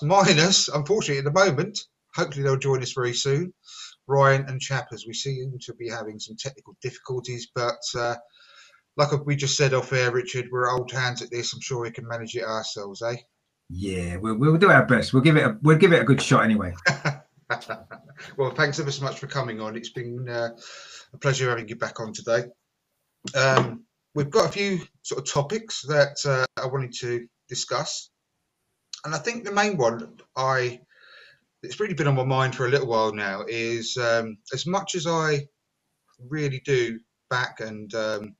But minus, unfortunately, at the moment, hopefully they'll join us very soon. Ryan and Chappers, we seem to be having some technical difficulties, but uh, like we just said off air, Richard, we're old hands at this. I'm sure we can manage it ourselves, eh? Yeah, we'll, we'll do our best. We'll give it a we'll give it a good shot anyway. well, thanks ever so much for coming on. It's been uh, a pleasure having you back on today. Um, we've got a few sort of topics that uh, I wanted to discuss, and I think the main one I it's really been on my mind for a little while now is um, as much as I really do back and um,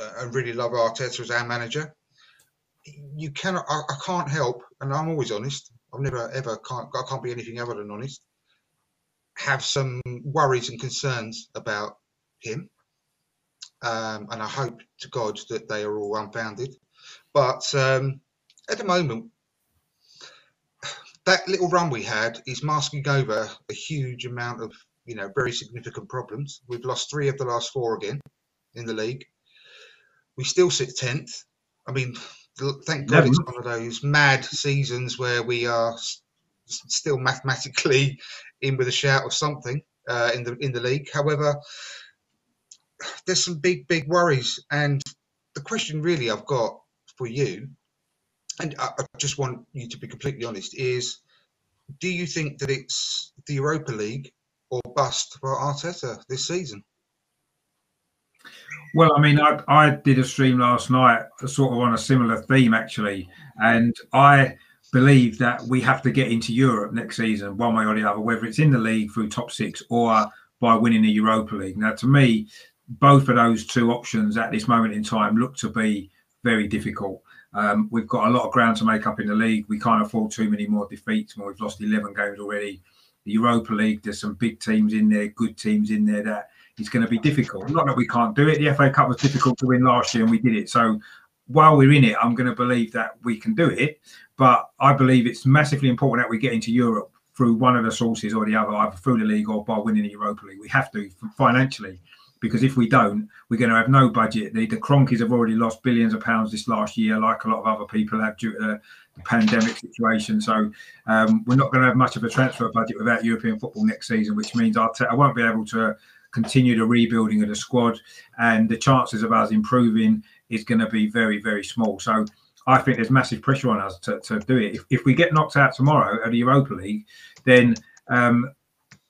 uh, and really love Arteta as our manager, you cannot. I, I, can't help, and I'm always honest. I've never ever can't. I can't be anything other than honest. Have some worries and concerns about him, um, and I hope to God that they are all unfounded. But um, at the moment, that little run we had is masking over a huge amount of you know very significant problems. We've lost three of the last four again in the league. We still sit tenth. I mean, thank God it's one of those mad seasons where we are still mathematically in with a shout of something uh, in the in the league. However, there's some big big worries, and the question really I've got for you and I, just want you to be completely honest, is do you think that it's the Europa League or bust for Arteta this season? Well, I mean, I, I did a stream last night, sort of on a similar theme, actually, and I believe that we have to get into Europe next season, one way or the other, whether it's in the league through top six or by winning the Europa League. Now, to me, both of those two options at this moment in time look to be very difficult. Um, we've got a lot of ground to make up in the league. We can't afford too many more defeats when we've lost 11 games already. The Europa League, there's some big teams in there, good teams in there that it's going to be difficult. Not that we can't do it. The FA Cup was difficult to win last year and we did it. So while we're in it, I'm going to believe that we can do it. But I believe it's massively important that we get into Europe through one of the sources or the other, either through the league or by winning the Europa League. We have to financially because if we don't, we're going to have no budget. The, the Kroenkes have already lost billions of pounds this last year, like a lot of other people have due to the, the pandemic situation. So um, we're not going to have much of a transfer budget without European football next season, which means I'll t- I won't be able to continue the rebuilding of the squad, and the chances of us improving is going to be very, very small. So I think there's massive pressure on us to, to do it. If, if we get knocked out tomorrow at the Europa League, then um,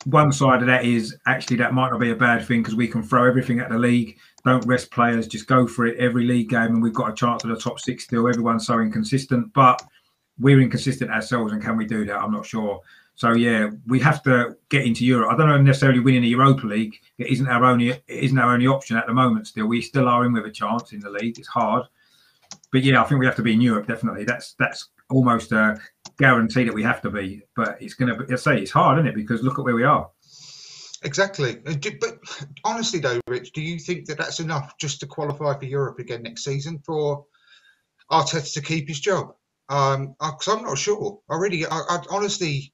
one side of that is actually that might not be a bad thing because we can throw everything at the league, don't rest players, just go for it every league game, and we've got a chance of the top six still. Everyone's so inconsistent, but we're inconsistent ourselves, and can we do that? I'm not sure. So yeah, we have to get into Europe. I don't know necessarily winning the Europa League. It isn't our only it isn't our only option at the moment. Still, we still are in with a chance in the league. It's hard, but yeah, I think we have to be in Europe definitely. That's that's almost a guarantee that we have to be. But it's going to I say, it's hard, isn't it? Because look at where we are. Exactly. Uh, but honestly, though, Rich, do you think that that's enough just to qualify for Europe again next season for Arteta to keep his job? Um, because I'm not sure. I really, I, I honestly,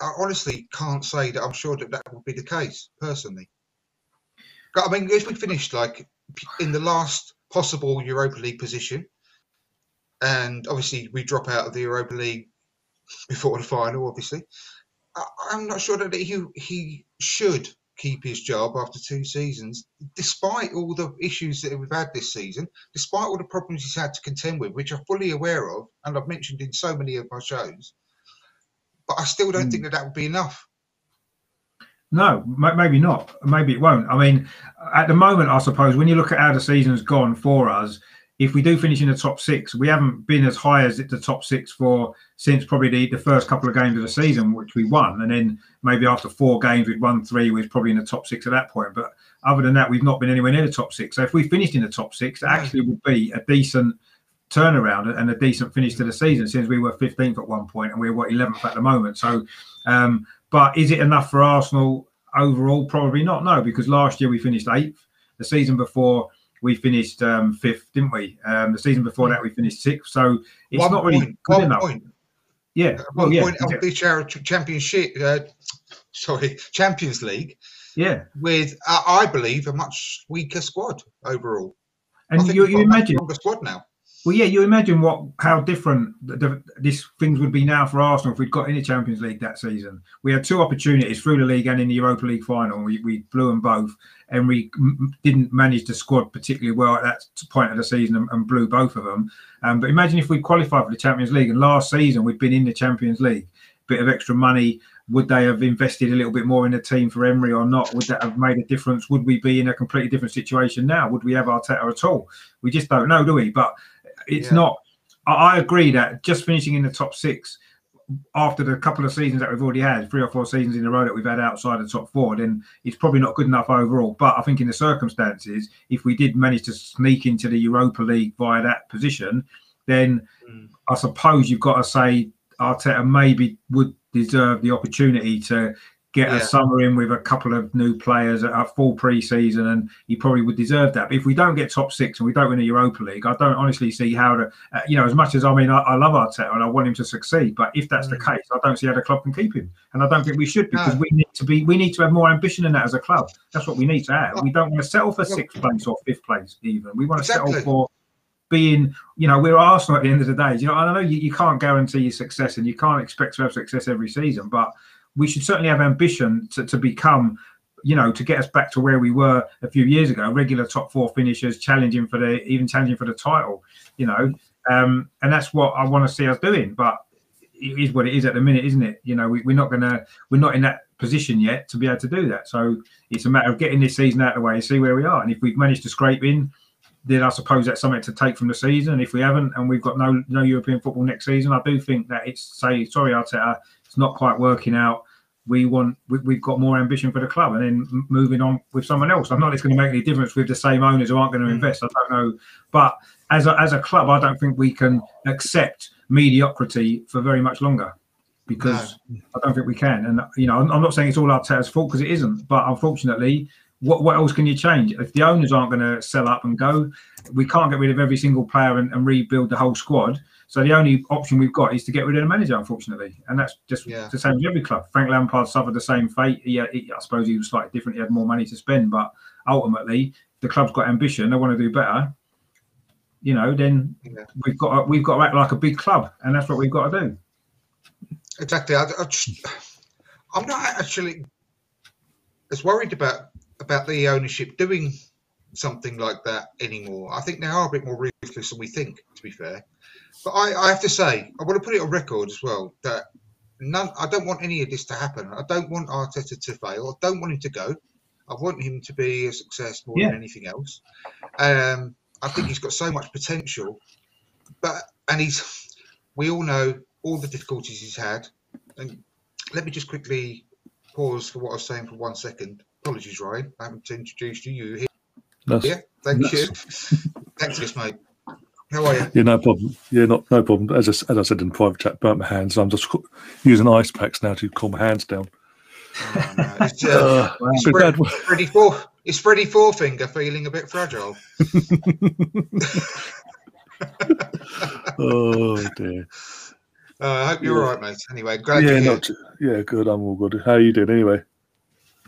I honestly can't say that I'm sure that that would be the case personally. I mean, if we finished like in the last possible Europa League position, and obviously we drop out of the Europa League before the final, obviously. I'm not sure that he he should keep his job after two seasons, despite all the issues that we've had this season, despite all the problems he's had to contend with, which I'm fully aware of, and I've mentioned in so many of my shows. But I still don't mm. think that that would be enough. No, maybe not. Maybe it won't. I mean, at the moment, I suppose when you look at how the season's gone for us, if we do finish in the top six, we haven't been as high as the top six for since probably the, the first couple of games of the season, which we won. And then maybe after four games, we'd won three, we are probably in the top six at that point. But other than that, we've not been anywhere near the top six. So if we finished in the top six, it actually would be a decent turnaround and a decent finish to the season since we were 15th at one point and we're what 11th at the moment. So, um, but is it enough for Arsenal overall? Probably not. No, because last year we finished eighth. The season before we finished um, fifth, didn't we? Um, the season before that we finished sixth. So it's One not really point, good one enough. point. Yeah. Well, one yeah. point of the championship, uh, sorry, Champions League, Yeah. with uh, I believe a much weaker squad overall. And you, you imagine stronger squad now. Well, yeah, you imagine what how different the, the, this things would be now for Arsenal if we'd got in the Champions League that season. We had two opportunities through the league and in the Europa League final. We, we blew them both, and we didn't manage the squad particularly well at that point of the season and, and blew both of them. Um, but imagine if we qualified for the Champions League and last season we'd been in the Champions League, bit of extra money. Would they have invested a little bit more in the team for Emery or not? Would that have made a difference? Would we be in a completely different situation now? Would we have Arteta at all? We just don't know, do we? But it's Yeah. not. I, agree that just finishing in the top six after the couple of seasons that we've already had, three or four seasons in a row that we've had outside the top four, then it's probably not good enough overall. But I think in the circumstances, if we did manage to sneak into the Europa League via that position, then Mm. I suppose you've got to say Arteta maybe would deserve the opportunity to get Yeah. a summer in with a couple of new players at a full pre-season, and he probably would deserve that. But if we don't get top six and we don't win the Europa League, I don't honestly see how to, uh, you know, as much as I mean, I, I love Arteta and I want him to succeed, but if that's the Mm. case, I don't see how the club can keep him, and I don't think we should because No. we need to be, we need to have more ambition than that as a club. That's what we need to have. We don't want to settle for sixth place or fifth place even. We want to Exactly. settle for being, you know, we're Arsenal at the end of the day. You know, I know you, you can't guarantee your success and you can't expect to have success every season, but we should certainly have ambition to, to become, you know, to get us back to where we were a few years ago, regular top four finishers, challenging for the even challenging for the title, you know. Um, and that's what I want to see us doing. But it is what it is at the minute, isn't it? You know, we, we're not gonna we're not in that position yet to be able to do that. So it's a matter of getting this season out of the way, and see where we are. And if we've managed to scrape in, then I suppose that's something to take from the season. And if we haven't, and we've got no no European football next season, I do think that it's say sorry, Arteta, it's not quite working out. We want we, we've got more ambition for the club, and then moving on with someone else. I'm not it's going to make any difference with the same owners who aren't going to Mm. invest. I don't know, but as a, as a club, I don't think we can accept mediocrity for very much longer because I don't think we can. And you know, I'm, I'm not saying it's all Arteta's fault because it isn't. But unfortunately, what what else can you change if the owners aren't going to sell up and go? We can't get rid of every single player and, and rebuild the whole squad. So the only option we've got is to get rid of the manager, unfortunately, and that's just Yeah. the same as every club. Frank Lampard suffered the same fate. Yeah, he, I suppose he was slightly different. He had more money to spend, but ultimately, the club's got ambition. They want to do better. You know, then Yeah. we've got to, we've got to act like a big club, and that's what we've got to do. Exactly. I, I just, I'm not actually as worried about about the ownership doing something like that anymore. I think they are a bit more ruthless than we think, to be fair. But I, I have to say, I want to put it on record as well that none. I don't want any of this to happen. I don't want Arteta to fail. I don't want him to go. I want him to be a success more Yeah. than anything else. Um, I think he's got so much potential, but and he's. We all know all the difficulties he's had. And let me just quickly pause for what I was saying for one second. Apologies, Ryan. I haven't introduced you. You here? That's, Yeah, thank That's- you. Thanks, mate. How are you? yeah, no problem. Yeah, not no problem. As I, as I said in private chat, burnt my hands. I'm just using ice packs now to calm my hands down. Oh, no. It's, uh, Uh, it's been bad. Four. It's Freddie Fourfinger feeling a bit fragile. oh dear. Uh, I hope you're Yeah. all right, mate. Anyway, glad Yeah, not yeah, good. I'm all good. How are you doing anyway?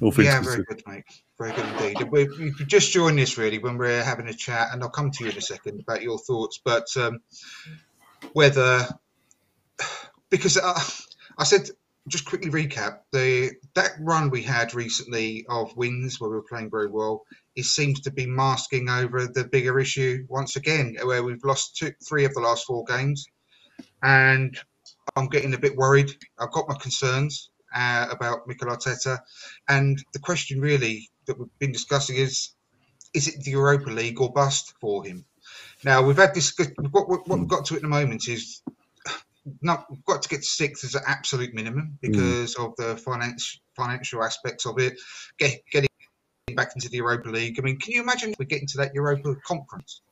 All things Yeah, very good, mate. Very good indeed. We, could just join this really when we're having a chat, and I'll come to you in a second about your thoughts. But um, whether because uh, I said just quickly recap the that run we had recently of wins where we were playing very well. It seems to be masking over the bigger issue once again, where we've lost two, three of the last four games, and I'm getting a bit worried. I've got my concerns uh, about Mikel Arteta, and the question really that we've been discussing is: Is it the Europa League or bust for him? Now we've had this. What, what, what we've hmm. got to at the moment is no, we've got to get sixth as an absolute minimum hmm. because of the finance, financial aspects of it. Get, getting back into the Europa League. I mean, can you imagine if we get into that Europa Conference?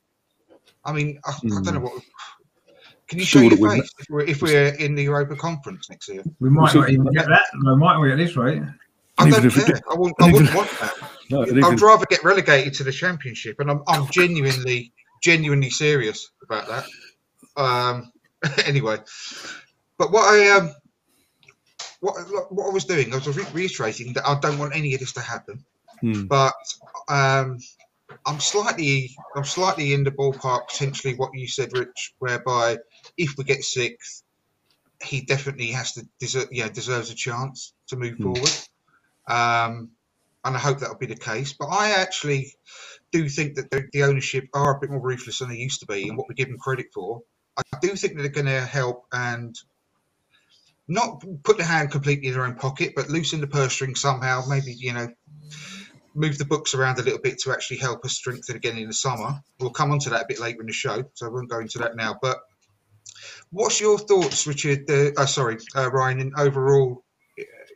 I mean, I, I don't know hmm. what. Can you Sure show your that we- face if we're, if we're in the Europa Conference next year? We might So- not even get that. We might not get this right. I And don't we care. get- I, wouldn't, I wouldn't want that. No, I'd rather get relegated to the Championship, and I'm, I'm genuinely, genuinely serious about that. Um, anyway, but what I um, what what I was doing, I was re- reiterating that I don't want any of this to happen, Hmm. but um, I'm slightly, I'm slightly in the ballpark potentially what you said, Rich, whereby if we get sixth, he definitely has to deserve, yeah, deserves a chance to move Hmm. forward. Um, and I hope that'll be the case. But I actually do think that the, the ownership are a bit more ruthless than they used to be, and what we give them credit for. I do think that they're going to help and not put the hand completely in their own pocket, but loosen the purse string somehow. Maybe you know, move the books around a little bit to actually help us strengthen again in the summer. We'll come on to that a bit later in the show, so I won't go into that now. But what's your thoughts, Richard? Uh, uh, sorry, uh, Ryan, and overall,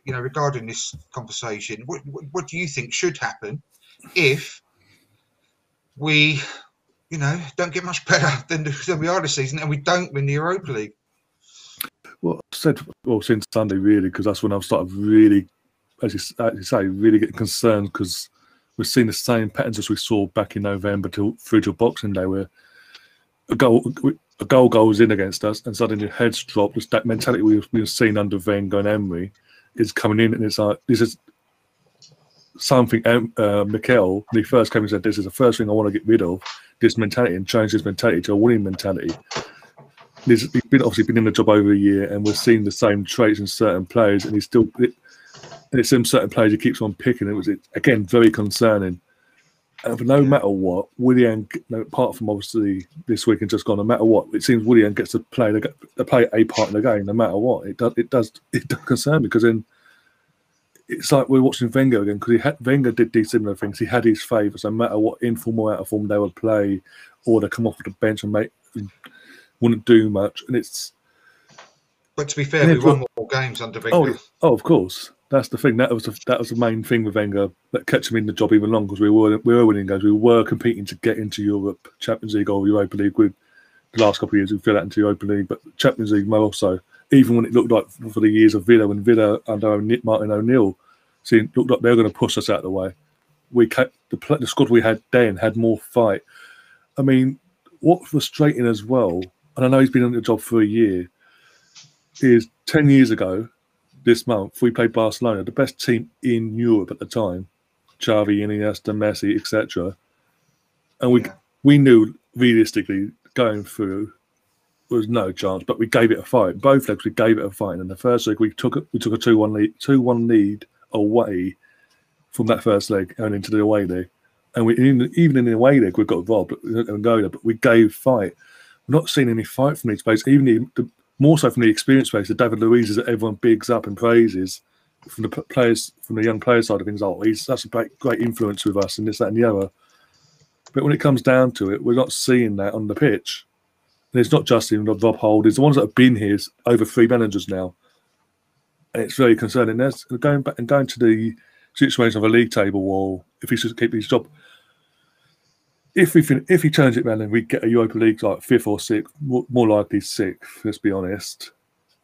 you know, regarding this conversation, what, what, do you think should happen if we, you know, don't get much better than, than we are this season and we don't win the Europa League? well, I said well since Sunday really because that's when I've started really, as you, as you say, really getting concerned because we're seeing the same patterns as we saw back in November till through to Boxing Day where a goal a goal goes in against us and suddenly heads drop. Just that mentality we've, we've seen under Wenger and Emery is coming in and it's like this is something um, uh, Mikel when he first came and said this is the first thing I want to get rid of this mentality and change this mentality to a winning mentality. He's been obviously been in the job over a year, and we're seeing the same traits in certain players, and he's still. It, and it's in certain players he keeps on picking. It was again very concerning. And for no matter what, Willian, no, apart from obviously this week and just gone, no matter what, it seems Willian gets to play the, play a part in the game, no matter what. It does. It does. It does concern me because then it's like we're watching Wenger again because he had Wenger did these similar things. He had his favourites, no matter what informal or out of form they would play, or they come off the bench and make wouldn't do much. And it's But to be fair, we won more games under oh, Wenger. oh, oh, of course, that's the thing. That was the, that was the main thing with Wenger that kept him in the job even longer because we were we were winning games. We were competing to get into Europe, Champions League or Europa League. With the last couple of years, we fell out into Europa League, but Champions League more so. Even when it looked like for the years of Villa, when Villa under O'Ne- uh, Martin O'Neill, see, it looked like they were going to push us out of the way. We kept, the the squad we had then had more fight. I mean, what's frustrating as well, and I know he's been on the job for a year, is 10 years ago this month, we played Barcelona, the best team in Europe at the time. Xavi, Iniesta, Messi, etc. And we Yeah. we knew realistically going through was no chance, but we gave it a fight. Both legs we gave it a fight. And the first leg we took a, we took a two one lead two one lead away from that first leg and into the away leg. And we even, even in the away leg we got robbed and go there, but we gave fight. We're not seeing any fight from these players, even the, the more so from the experience base, the David Luiz's that everyone bigs up and praises from the players from the young player side of things. Oh, he's that's a great, great influence with us and this, that, and the other. But when it comes down to it, we're not seeing that on the pitch. And it's not just even Rob Hold, it's the ones that have been here over three managers now. And it's very concerning. There's going back and going to the situation of a league table wall, if he should keep his job. If we fin- if he turns it around and we get a Europa League like fifth or sixth, more, more likely sixth, let's be honest.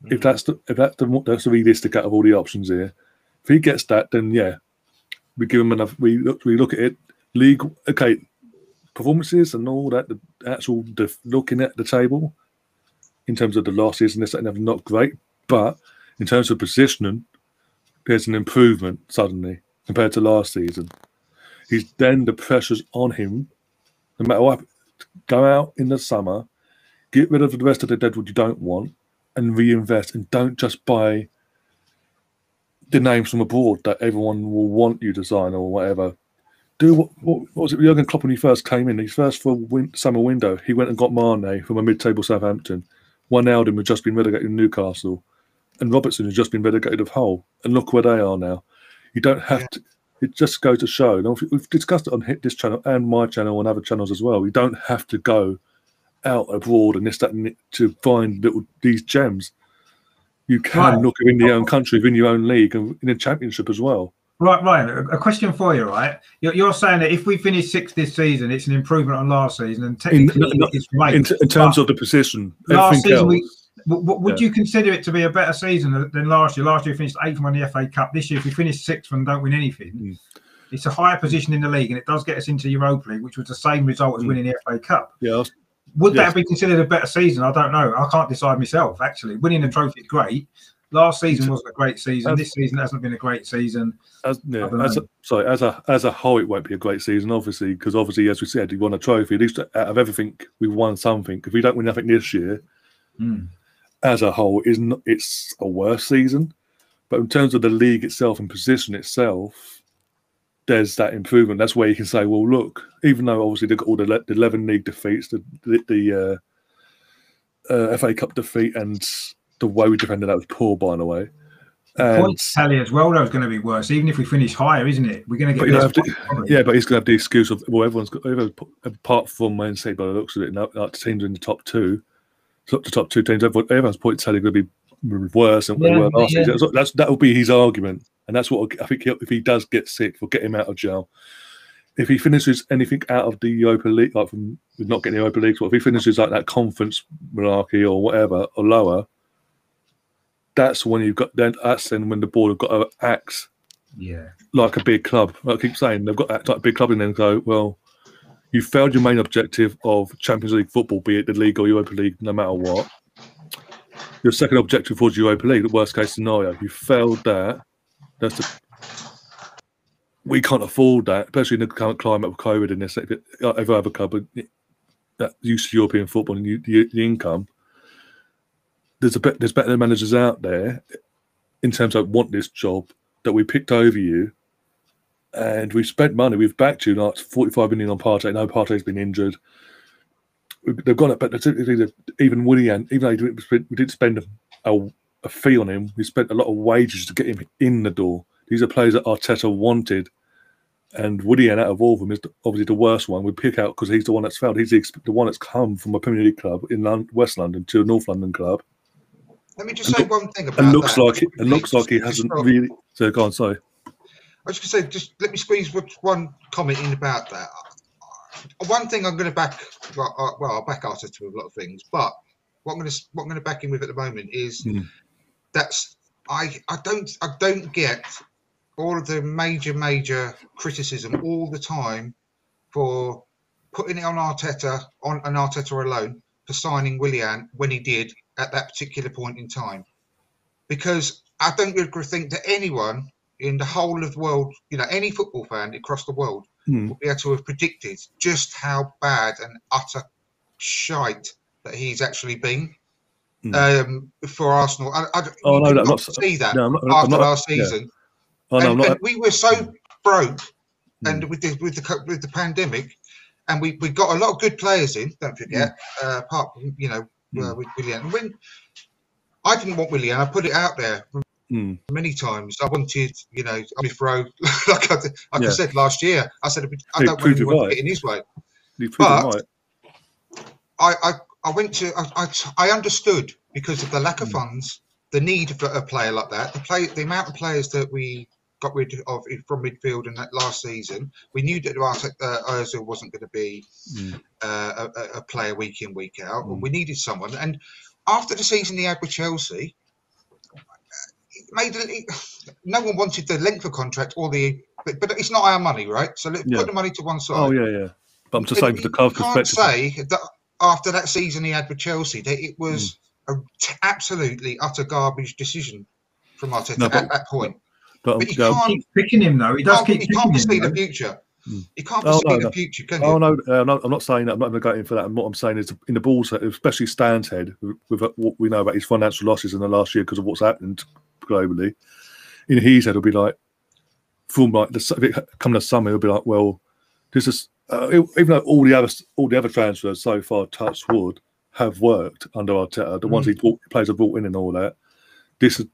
If mm. that's the if that's the that's the realistic out of all the options here, if he gets that, then yeah, we give him enough. We look we look at it league okay performances and all that. The actual the, looking at the table in terms of the losses and this that, and the not great, but in terms of positioning, there's an improvement suddenly compared to last season. He's then the pressure's on him, no matter what. Go out in the summer, get rid of the rest of the deadwood you don't want, and reinvest, and don't just buy the names from abroad that everyone will want you to sign or whatever. Do what, what, what was it? Jurgen Klopp when he first came in, his first full win, summer window, he went and got Mane from a mid-table Southampton. Wijnaldum had just been relegated to Newcastle, and Robertson had just been relegated of Hull. And look where they are now. You don't have Yeah. to. It just goes to show. And we've discussed it on Hit this channel and my channel and other channels as well. You don't have to go out abroad and this that and to find little these gems. You can Right. look within your own oh. country, within your own league, and in the championship as well. Right, Ryan, a a question for you, right? You're, you're saying that if we finish sixth this season, it's an improvement on last season, and In, technically no, it's right. in, in terms but of the position, last season, we, else. w- w- would you consider it to be a better season than- last year? Last year, we finished eighth and won the FA Cup. This year, if we finish sixth and don't win anything, Mm. it's a higher position in the league, and it does get us into Europa League, which was the same result as Mm. winning the FA Cup. Yeah, Would Yes. that be considered a better season? I don't know. I can't decide myself. Actually, winning the trophy is great. Last season wasn't a great season. As- This season hasn't been a great season. as, yeah, as a, sorry, as a as a whole, it won't be a great season, obviously, because obviously, as we said, we won a trophy. At least out of everything, we've won something. If we don't win nothing this year, Mm. As a whole, is not it's a worse season. But in terms of the league itself and position itself, there's that improvement. That's where you can say, well, look, even though obviously they've got all the, le- the eleven league defeats, the the, the uh, uh, FA Cup defeat, and the way we defended that was poor, by the way. And- Points tally as well, though, is going to be worse. Even if we finish higher, isn't it? We're going to get you less have to- Yeah, but he's going to have the excuse of well, everyone's got everyone's, apart from Man City, by the looks of it, now like the teams in the top two, the top two teams, everyone, everyone's point tally going to be worse than they Yeah, were last yeah. season. That's that will be his argument, and that's what I think. He'll, if he does get sick, we'll get him out of jail. If he finishes anything out of the Europa League, like from not getting the Europa League, but if he finishes like that conference monarchy or whatever or lower, that's when you've got then that's then when the board have got to act yeah. like a big club. I keep saying, they've got that like a big club and then go, well, you failed your main objective of Champions League football, be it the league or Europa League, no matter what. Your second objective was Europa League, the worst case scenario. You failed that. That's we can't afford that, especially in the current climate of COVID and this. Every other club that used to European football and the, the income, there's a bit, there's better managers out there in terms of want this job that we picked over you and we've spent money. We've backed you like 45 million on Partey. No, Partey's been injured. We- They've gone up, but the thing is, even even though we didn't spend- we did spend a, a fee on him, we spent a lot of wages to get him in the door. These are players that Arteta wanted, and Willian out of all of them is obviously the worst one. We pick out because he's the one that's failed. He's the, the one that's come from a Premier League club in Lon- West London to a North London club, Let me just And say look- one thing about it. looks that. like it. And looks like he hasn't really. So go on, sorry. I was going to say, just let me squeeze one- comment in about that. One thing I'm going to back, well, I'll back Arteta with a lot of things, but what I'm going to what I'm going to back him with at the moment is Mm. that's I I don't I don't get all of the major major criticism all the time for putting it on Arteta on an Arteta alone for signing Willian when he did at that particular point in time, because I don't think that anyone in the whole of the world, you know, any football fan across the world Hmm. will be able to have predicted just how bad and utter shite that he's actually been Hmm. um, for Arsenal. I, I, Oh, no, no, not not- see that no, I'm not- I'm after not- last yeah. season. Oh, no, I'm and, not, and we were so broke, Hmm. and with the with the with the pandemic, and we we got a lot of good players in. Don't forget, uh, apart from you know uh, Hmm. with Willian. When I didn't want Willian, I put it out there Hmm. many times. I wanted, you know, Smith Rowe, like I, like I said last year. I said I don't want anyone right. to get in his way. But- right. I, I, I went to, I, I, I understood because of the lack of Hmm. funds, the need for a player like that, the play, the amount of players that we got rid of from midfield in that last season. We knew that uh, Ozil wasn't going to be Mm. uh, a, a- player week in week out. Mm. We needed someone, and after the season he had with Chelsea, made it, no one wanted the length of contract or the. But, but it's not our money, right? So let's Yeah. put the money to one side. Oh yeah, yeah. But I'm just But saying for the you club can't perspective. say that after that season he had with Chelsea that it was Hmm. a t- absolutely utter garbage decision from Arteta No, but- at that point. But, But you yeah, can't, Keep picking him though. He does can't, keep you can't him. foresee the future. Mm. You can't Oh, no, the no. future, can you? Oh no, uh, I'm not, I'm not saying that. I'm not going to go into that. And what I'm saying is, in the balls, especially Stan's head, with, with what we know about his financial losses in the last year because of what's happened globally, in his head, it'll be like, from like the su- if it come the summer, it'll be like, well, this is uh, even though all the other all the other transfers so far, touch wood, have worked under Arteta, the ones he brought, players have brought in and all that. This is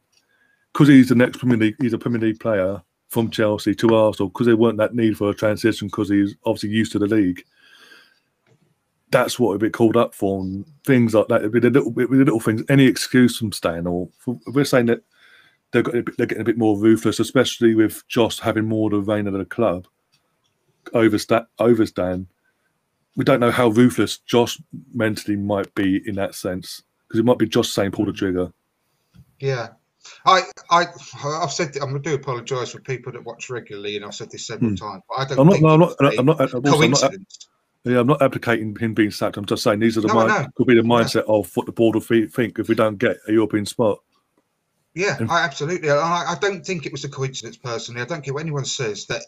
because he's the next Premier League, he's a Premier League player from Chelsea to Arsenal because there weren't that need for a transition because he's obviously used to the league. That's what it'd be called up for, and things like that. It'd be the little with the little things. Any excuse from Stan, or we're saying that they're, they're getting a bit more ruthless, especially with Josh having more of the reign of the club over, Sta- over Stan. We don't know how ruthless Josh mentally might be in that sense because it might be Josh saying pull the trigger. Yeah. I, I, I've said that I'm going to do apologise for people that watch regularly, and I've said this several Hmm. times. But I don't. I'm not. think No, I'm not. I'm not. I'm, not. coincidence. Yeah, I'm not advocating him being sacked. I'm just saying these are the No, mind, know. could be the mindset of what the board will thi- think if we don't get a European spot. Yeah, I absolutely. and I, I don't think it was a coincidence personally. I don't care what anyone says that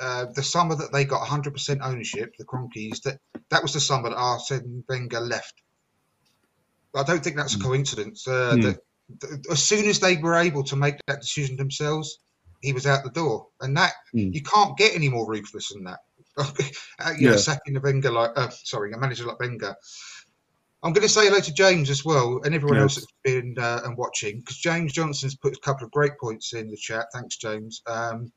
uh, the summer that they got 100% ownership, the Kroenkes, that that was the summer that Arsene Wenger left. I don't think that's a coincidence. Uh, Hmm. that, that as soon as they were able to make that decision themselves, he was out the door, and that Hmm. you can't get any more ruthless than that. Uh, you know, Yeah. sacking a Wenger like, uh, sorry, a manager like Wenger. I'm going to say hello to James as well, and everyone else that's been uh, and watching, because James Johnson's put a couple of great points in the chat. Thanks, James. Um,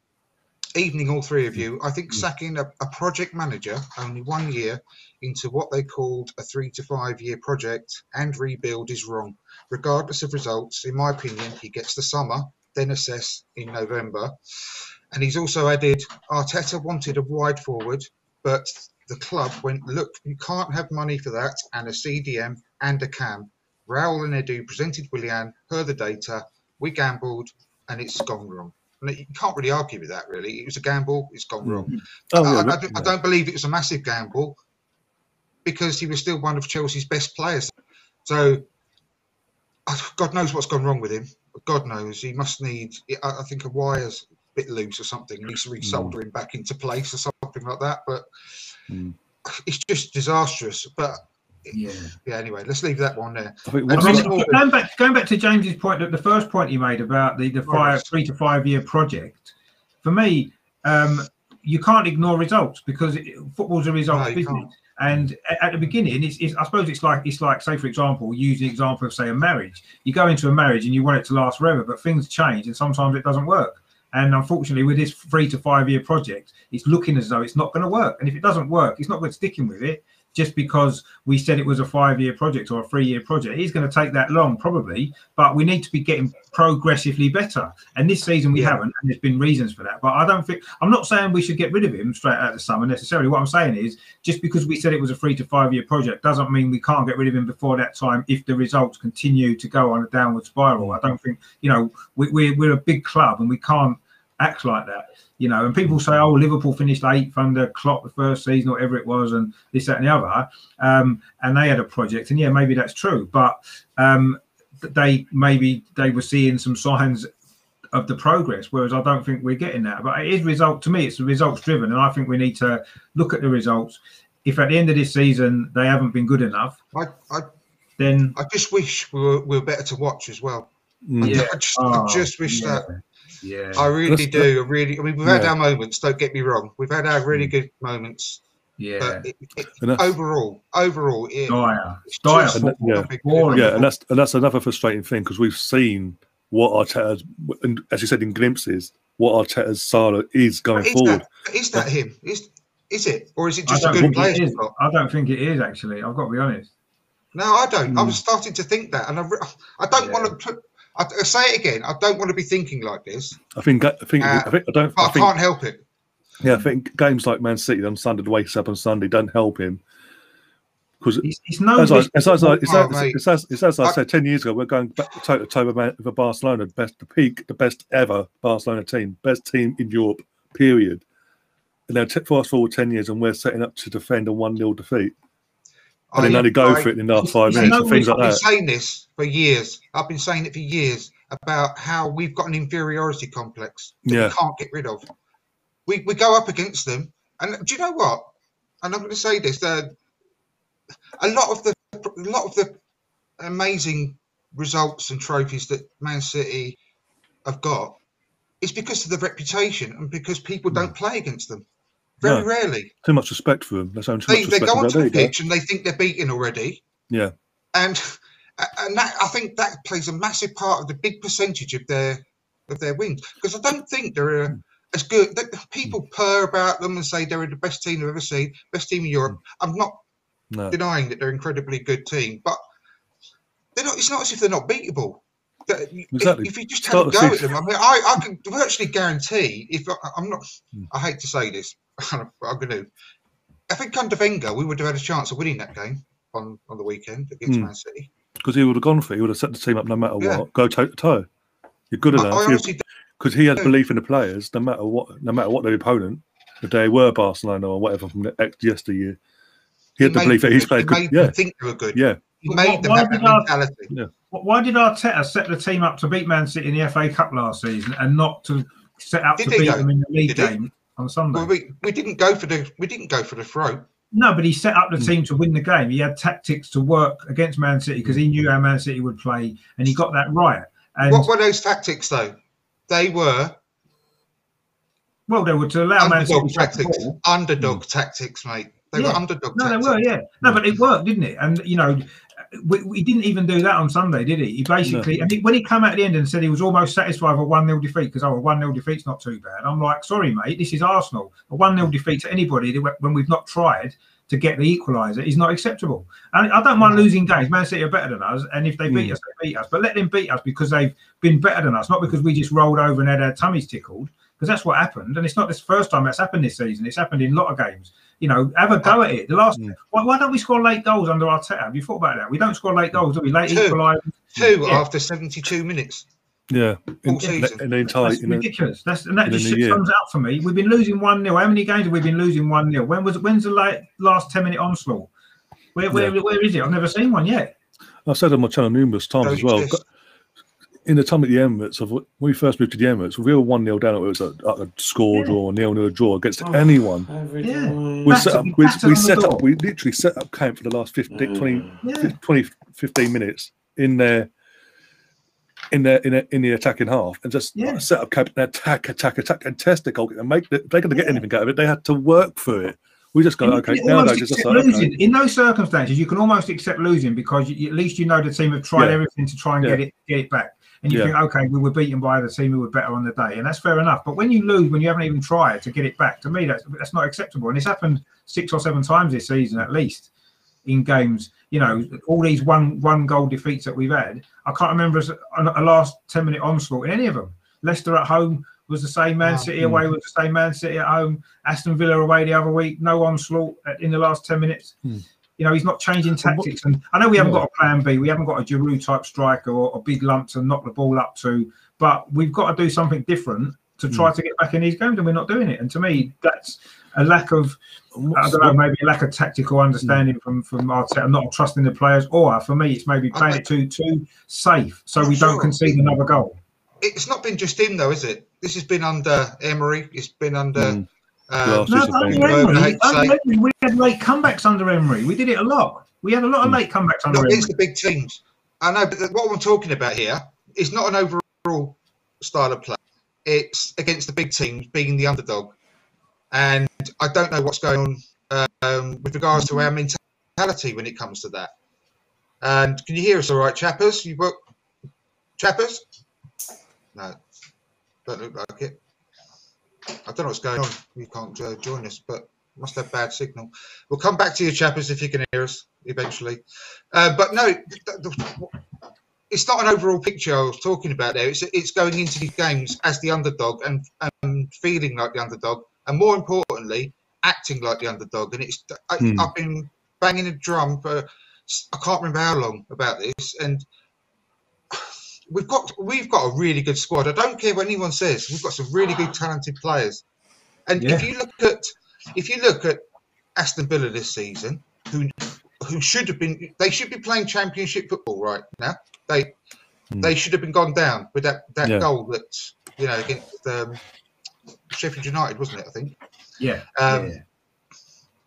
evening, all three of you. I think Mm. sacking a, a project manager only one year into what they called a three to five year project and rebuild is wrong. Regardless of results, in my opinion, he gets the summer, then assess in November. And he's also added Arteta wanted a wide forward, but the club went, look, you can't have money for that, and a CDM and a cam. Raul and Edu presented Willian, heard the data, we gambled, and it's gone wrong. And you can't really argue with that, really. It was a gamble, it's gone wrong. Oh, I, yeah, I, but- don't, I don't believe it was a massive gamble because he was still one of Chelsea's best players. So, uh, God knows what's gone wrong with him. God knows he must need. I I think a wire's a bit loose or something. He needs to resolder him back into place or something like that. But Mm. it's just disastrous. But Yeah. yeah, anyway, let's leave that one there. I think I what's mean, going back going back to James's point, the first point he made about the the five Yes. three to five year project, for me, um, you can't ignore results because it, football's a results No, business. can't. And a- at the beginning, it's, it's I suppose it's like it's like say for example, use the example of say a marriage. You go into a marriage and you want it to last forever, but things change and sometimes it doesn't work. And unfortunately, with this three to five year project, it's looking as though it's not going to work. And if it doesn't work, it's not worth sticking with it just because we said it was a five year project or a three year project. It is going to take that long, probably, but we need to be getting progressively better. And this season we Yeah. haven't, and there's been reasons for that. But I don't think, I'm not saying we should get rid of him straight out of the summer necessarily. What I'm saying is just because we said it was a three to five year project doesn't mean we can't get rid of him before that time if the results continue to go on a downward spiral. I don't think, you know, we, we're, we're a big club and we can't act like that. You know, and people say, "Oh, Liverpool finished eighth under Klopp the first season, or whatever it was, and this, that, and the other." Um, and they had a project, and yeah, maybe that's true, but um, they maybe they were seeing some signs of the progress, whereas I don't think we're getting that. But it is result to me; it's results driven, and I think we need to look at the results. If at the end of this season they haven't been good enough, I, I, then I just wish we were, we were better to watch as well. Mm. Yeah. I just, Oh, I just wish yeah. that. Yeah, I really That's- do. I really. I mean, we've had Yeah. our moments. Don't get me wrong. We've had our really good moments. yeah, But it, it, overall, overall, it, dire, it's dire. And yeah. not yeah, and that's and that's another frustrating thing because we've seen what Arteta's, and as you said in glimpses, what Arteta's Sala is going Is forward. that, is that him? Is is it, or is it just a good think player? it he's is. got? I don't think it is actually. I've got to be honest. No, I don't. I Hmm. was starting to think that, and I, I don't Yeah. want to put. I, I say it again. I don't want to be thinking like this, I think I think Uh, I think I don't but I, I think can't help it. yeah I think games like Man City on Sunday, the wakes up on Sunday, don't help him because It's, it's no. as I, as, as, I, it's, Oh, as, mate. as, as I I- said ten years ago, we're going back toe to toe with Barcelona, the best, the peak, the best ever Barcelona team, best team in Europe, period. And then t- fast forward ten years, and we're setting up to defend a one 0 defeat, and then I- only go I- for it in the last five minutes no and things like I've been saying this for years. I've been saying it for years about how we've got an inferiority complex that Yeah. we can't get rid of. We we go up against them, and do you know what? And I'm going to say this: uh, a lot of the a lot of the amazing results and trophies that Man City have got is because of the reputation and because people don't play against them. Very No. rarely. Too much respect for them. That's too They, they go onto the pitch and they think they're beaten already. Yeah, and and that I think that plays a massive part of the big percentage of their of their wins because I don't think they're uh, as good. That people purr about them and say they're the best team I've ever seen, best team in Europe. I'm not no. denying that they're an incredibly good team, but they're not. It's not as if they're not beatable. Exactly. If you just have a go at them, I mean, I, I can virtually guarantee. If I, I'm not, Hmm. I hate to say this, I'm going to. I think under Wenger, we would have had a chance of winning that game on, on the weekend against Hmm. Man City. because he would have gone for it. He would have set the team up no matter Yeah. what. Go toe to toe. You're good I, I enough because he had belief in the players, no matter what, no matter what their opponent, if they were Barcelona or whatever from the ex- yesteryear. He had the made belief that them his good. players He could. made Yeah, them think they were good. yeah. He Why- made them have that did our- mentality. Why did Arteta set the team up to beat Man City in the FA Cup last season and not to set out Did to beat though? them in the league Did he? game on Sunday? Well, we, we didn't go for the we didn't go for the throat. No, but he set up the Hmm. team to win the game. He had tactics to work against Man City because he knew how Man City would play, and he got that right. And What were those tactics though? They were well, they were to allow Man City underdog to have the tactics. Underdog tactics, mate. They Yeah. were underdog No, they were, yeah. No, but it worked, didn't it? And you know, we, we didn't even do that on Sunday, did he? He basically, and he, when he came out at the end and said he was almost satisfied with a one 0 defeat because oh, a one 0 defeat's not too bad. I'm like, sorry, mate, this is Arsenal. A one 0 defeat to anybody when we've not tried to get the equaliser is not acceptable. And I don't mind losing games. Man City are better than us, and if they beat Mm. us, they beat us. But let them beat us because they've been better than us, not because we just rolled over and had our tummies tickled. Because that's what happened, and it's not the first time that's happened this season. It's happened in a lot of games. You know, have a go at it. The last, Mm. why, why don't we score late goals under Arteta? Have you thought about that? We don't score late goals, do we? Late Two. equalisers. Two Yeah. after 72 minutes. Yeah, in, All in the entire, That's in the, ridiculous. That's and that just a shit year. sums it up for me. We've been losing one 0 How many games have we been losing one 0 When was when's the late, last ten minute onslaught? Where where, Yeah. where is it? I've never seen one yet. I've said on my channel numerous times Don't as well. exist. In the time at the Emirates, of when we first moved to the Emirates, we were one 0 down. It was a, a score Yeah. draw, nil nil draw against Oh. anyone. Yeah. We Batter- set up. we We, battered we on the set up. We literally set up camp for the last 15, mm. 20, Yeah. 20, 15 minutes in their in their in, their, in the attacking half and just Yeah. set up camp and attack, attack, attack, and test the goal and make. The, they're going to get Yeah. anything out of it, they had to work for it. We just go okay. can almost Nowadays, it's just like, losing. okay. In those circumstances, you can almost accept losing because you, at least you know the team have tried Yeah. everything to try and Yeah. get it get it back. And you Yeah. think, okay, we were beaten by the team who were better on the day, and that's fair enough. But when you lose, when you haven't even tried to get it back, to me, that's that's not acceptable. And it's happened six or seven times this season, at least, in games. You know, all these one one goal defeats that we've had. I can't remember a, a last ten minute onslaught in any of them. Leicester at home was the same. Man Wow. City away was the same. Man City at home. Aston Villa away the other week. No onslaught in the last ten minutes. Hmm. You know, he's not changing tactics. And I know we haven't got a plan B. We haven't got a Giroud type striker or a big lump to knock the ball up to. But we've got to do something different to try Hmm. to get back in these games, and we're not doing it. And to me, that's a lack of And I don't know, maybe a lack of tactical understanding from from Arteta, not trusting the players, or for me, it's maybe playing it too too safe, so we don't concede another goal. It's not been just him though, is it? This has been under Emery. It's been under. Mm. Uh, No, under bang. Emery, under Emery, we had late comebacks under Emery. We did it a lot. We had a lot of Hmm. late comebacks under not Emery. against the big teams. I know, but what I'm talking about here is not an overall style of play. It's against the big teams, being the underdog, and I don't know what's going on um, with regards to our mentality when it comes to that. And can you hear us, all right, chappers? You got chappers? No, don't look like it. I don't know what's going on. You can't uh, join us, but must have bad signal. We'll come back to you, chappers, if you can hear us eventually. Uh, but no, th- th- it's not an overall picture I was talking about there. It's it's going into these games as the underdog and, and feeling like the underdog, and more importantly, acting like the underdog. And it's I, Hmm. I've been banging a drum for I can't remember how long about this, and we've got we've got a really good squad. I don't care what anyone says. We've got some really good, talented players. And if you look at if you look at Aston Villa this season, who who should have been they should be playing championship football right now. They Hmm. they should have been gone down with that that Yeah. goal that you know against um, Sheffield United, wasn't it? I think. Yeah, Um, yeah.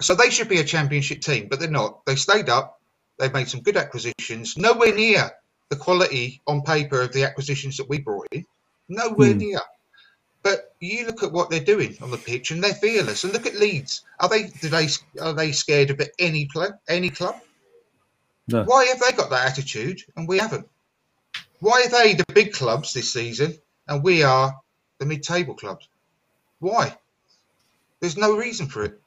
So they should be a championship team, but they're not. They stayed up. They've made some good acquisitions. Nowhere near the quality on paper of the acquisitions that we brought in. Nowhere Hmm. near. But you look at what they're doing on the pitch, and they're fearless. And look at Leeds. Are they? Do they? Are they scared of any club? Any club? No. Why have they got that attitude and we haven't? Why are they the big clubs this season and we are the mid-table clubs? Why? There's no reason for it.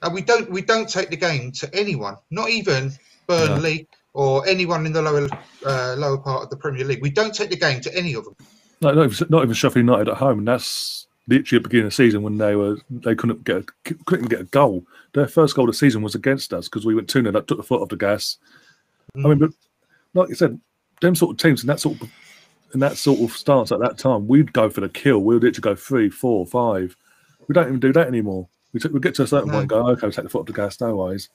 And we don't we don't take the game to anyone, not even Burnley or anyone in the lower uh, lower part of the Premier League. We don't take the game to any of them. No, not even, not even Sheffield United at home, and that's literally at the beginning of the season when they were they couldn't get a, couldn't get a goal. Their first goal of the season was against us because we went two 0 up, took the foot off the gas. I mean, but like you said, them sort of teams and that sort of and that sort of stance at that time, we'd go for the kill. We'd literally go three, four, five. We don't even do that anymore. We, t- we get to a certain No. point and go, okay, we'll take the foot off the gas, no worries.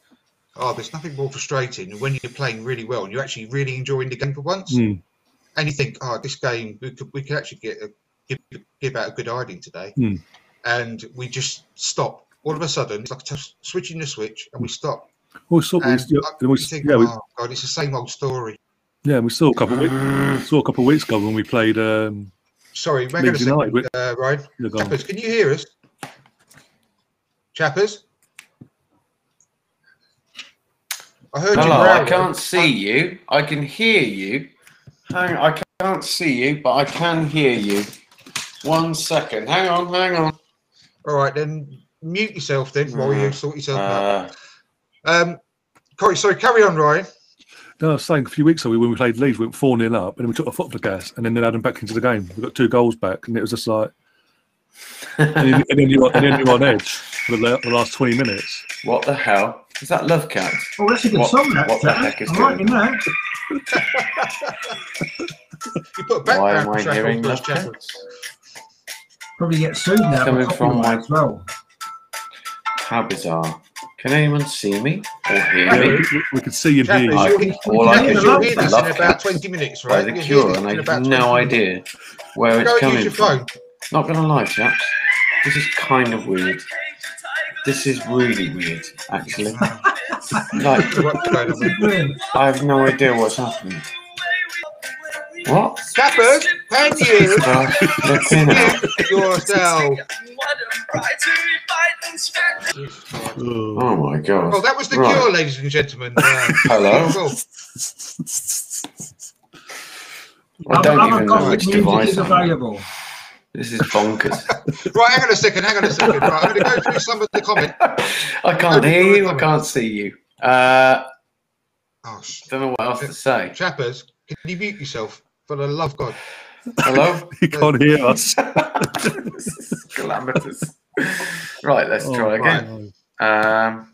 Oh, there's nothing more frustrating than when you're playing really well and you're actually really enjoying the game for once, Mm. and you think, "Oh, this game we could we could actually get a, give, give out a good hiding today," Hmm. and we just stop. All of a sudden, it's like switching the switch, and we stop. Well, we saw, we, yeah, we, think, yeah, we, "Oh God, it's the same old story." yeah, we saw a couple of weeks, saw a couple of weeks ago when we played. Um, Sorry, hang on a Leeds United, second, uh, Ryan. yeah. Chappers, can you hear us? Chappers? I heard you. Hello, I can't see you. I can hear you. Hang on, I can't see you, but I can hear you. One second. Hang on, hang on. All right, then mute yourself then while you Mm. sort yourself out. Uh, Um, Corey, sorry, carry on, Ryan. No, I was saying a few weeks ago when we played Leeds, we went 4 0 up and then we took a foot off the gas and then they had them back into the game. We got two goals back and it was just like. and, then, and, then you're, and then you're on edge for the, the last 20 minutes. what the hell? Is that Love Cat? Oh, that's a good What- song, that. what the heck is going on? that. You put a Why background am I track hearing on for us, Love Cat? Probably get sued now. Coming from my- as well. How bizarre. Can anyone see me or hear Yeah, me? we, we- we could see and hear Chappers, I- you. you'll, all I Chappers, can you'll do hear is this in about 20 minutes, By right? the You'll cure, and I have no 20 minutes. idea where it's Go and use coming your from. phone. Not gonna lie, chaps. This is kind of weird. This is really weird, actually. like, What's going on there? Brilliant. I have no idea what's happening. What? Chappers, can you Uh, let's see now. mute yourself? Oh. Oh my god. Well, that was the Right. cure, ladies and gentlemen. Uh, Hello? cool. I don't Other even know which device is I'm available. This is bonkers. Right, hang on a second, hang on a second. Right, I'm going to go through some of the comments. I can't hear you. I can't see you. Uh, Oh, sh- don't know what else to say. Chappers, can you mute yourself for the love of God? Hello? He can't hear us. this is calamitous. Right, let's Oh, try again. Um,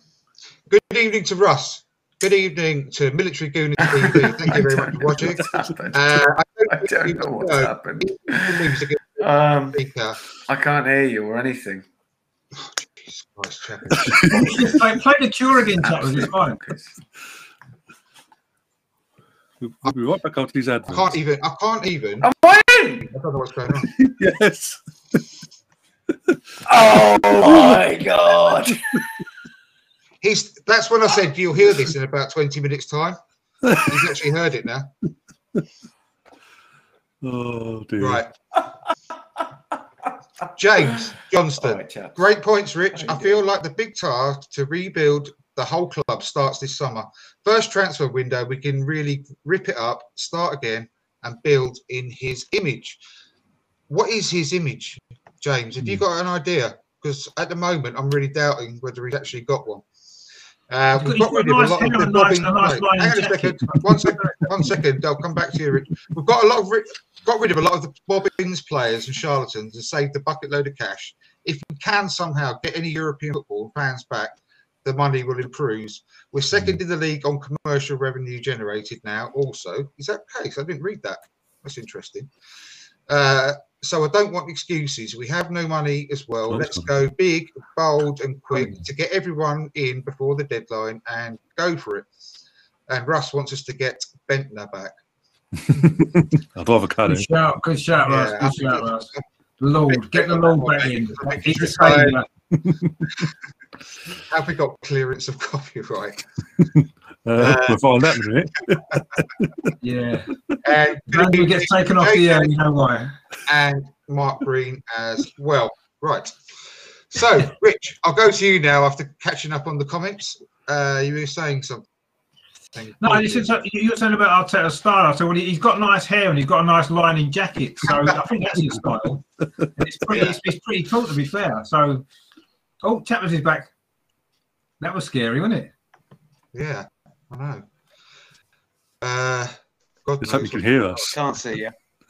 Good evening to Russ. Good evening to Military Gooners TV. Thank you very much for watching. Uh, I I don't don't know you what's know, happened. the music is Um. I can't hear you or anything. Jesus Christ, Chappers. play, play the cure again, Chappers. It's fine. We'll we'll be right back after these I can't even. I can't even. I'm I in? I don't know what's going on. Yes. Oh my god! He's. That's when I said you'll hear this in about twenty minutes' time. He's actually heard it now. Oh, dear. Right. James Johnston. Alright, chaps. Great points, Rich. I you feel like the big task to rebuild the whole club starts this summer. First transfer window, we can really rip it up, start again, and build in his image. What is his image, James? Have you Hmm. got an idea? Because at the moment, I'm really doubting whether he's actually got one. Uh, we've got- got rid of got a lot of hair the and nice- bobbing. nice Wait, hang on a second. One second. One second. I'll come back to you, Rich. We've got a lot of got rid of a lot of the bobbins players and charlatans and saved a bucket load of cash. If we can somehow get any European football fans back, the money will improve. We're second in the league on commercial revenue generated now. Also, is that the case? I didn't read that. That's interesting. Uh, so I don't want excuses. We have no money as well. That's Let's fine. go big, bold, and quick to get everyone in before the deadline and go for it. And Russ wants us to get Bendtner back. I'd rather cut Good it. shout, good shout, Yeah, Russ. I Good think shout, it's- Russ. Lord, get the Lord back in. He's the saviour. Have we got clearance of copyright? Uh, we'll find out in a minute. Yeah. And When he gets taken off the air, you know why. and Mark Green as well. Right. So, Rich, I'll go to you now after catching up on the comments. Uh, you were saying something. No, you said so- you were saying about Arteta's style. I said, well, he's got nice hair and he's got a nice lining jacket. So I think that's his style. And It's pretty, it's, it's pretty cool, to be fair. So, oh, Chapman's is back. That was scary, wasn't it? Yeah, I know. Uh, God Let's hope you can hear us. Can't see you.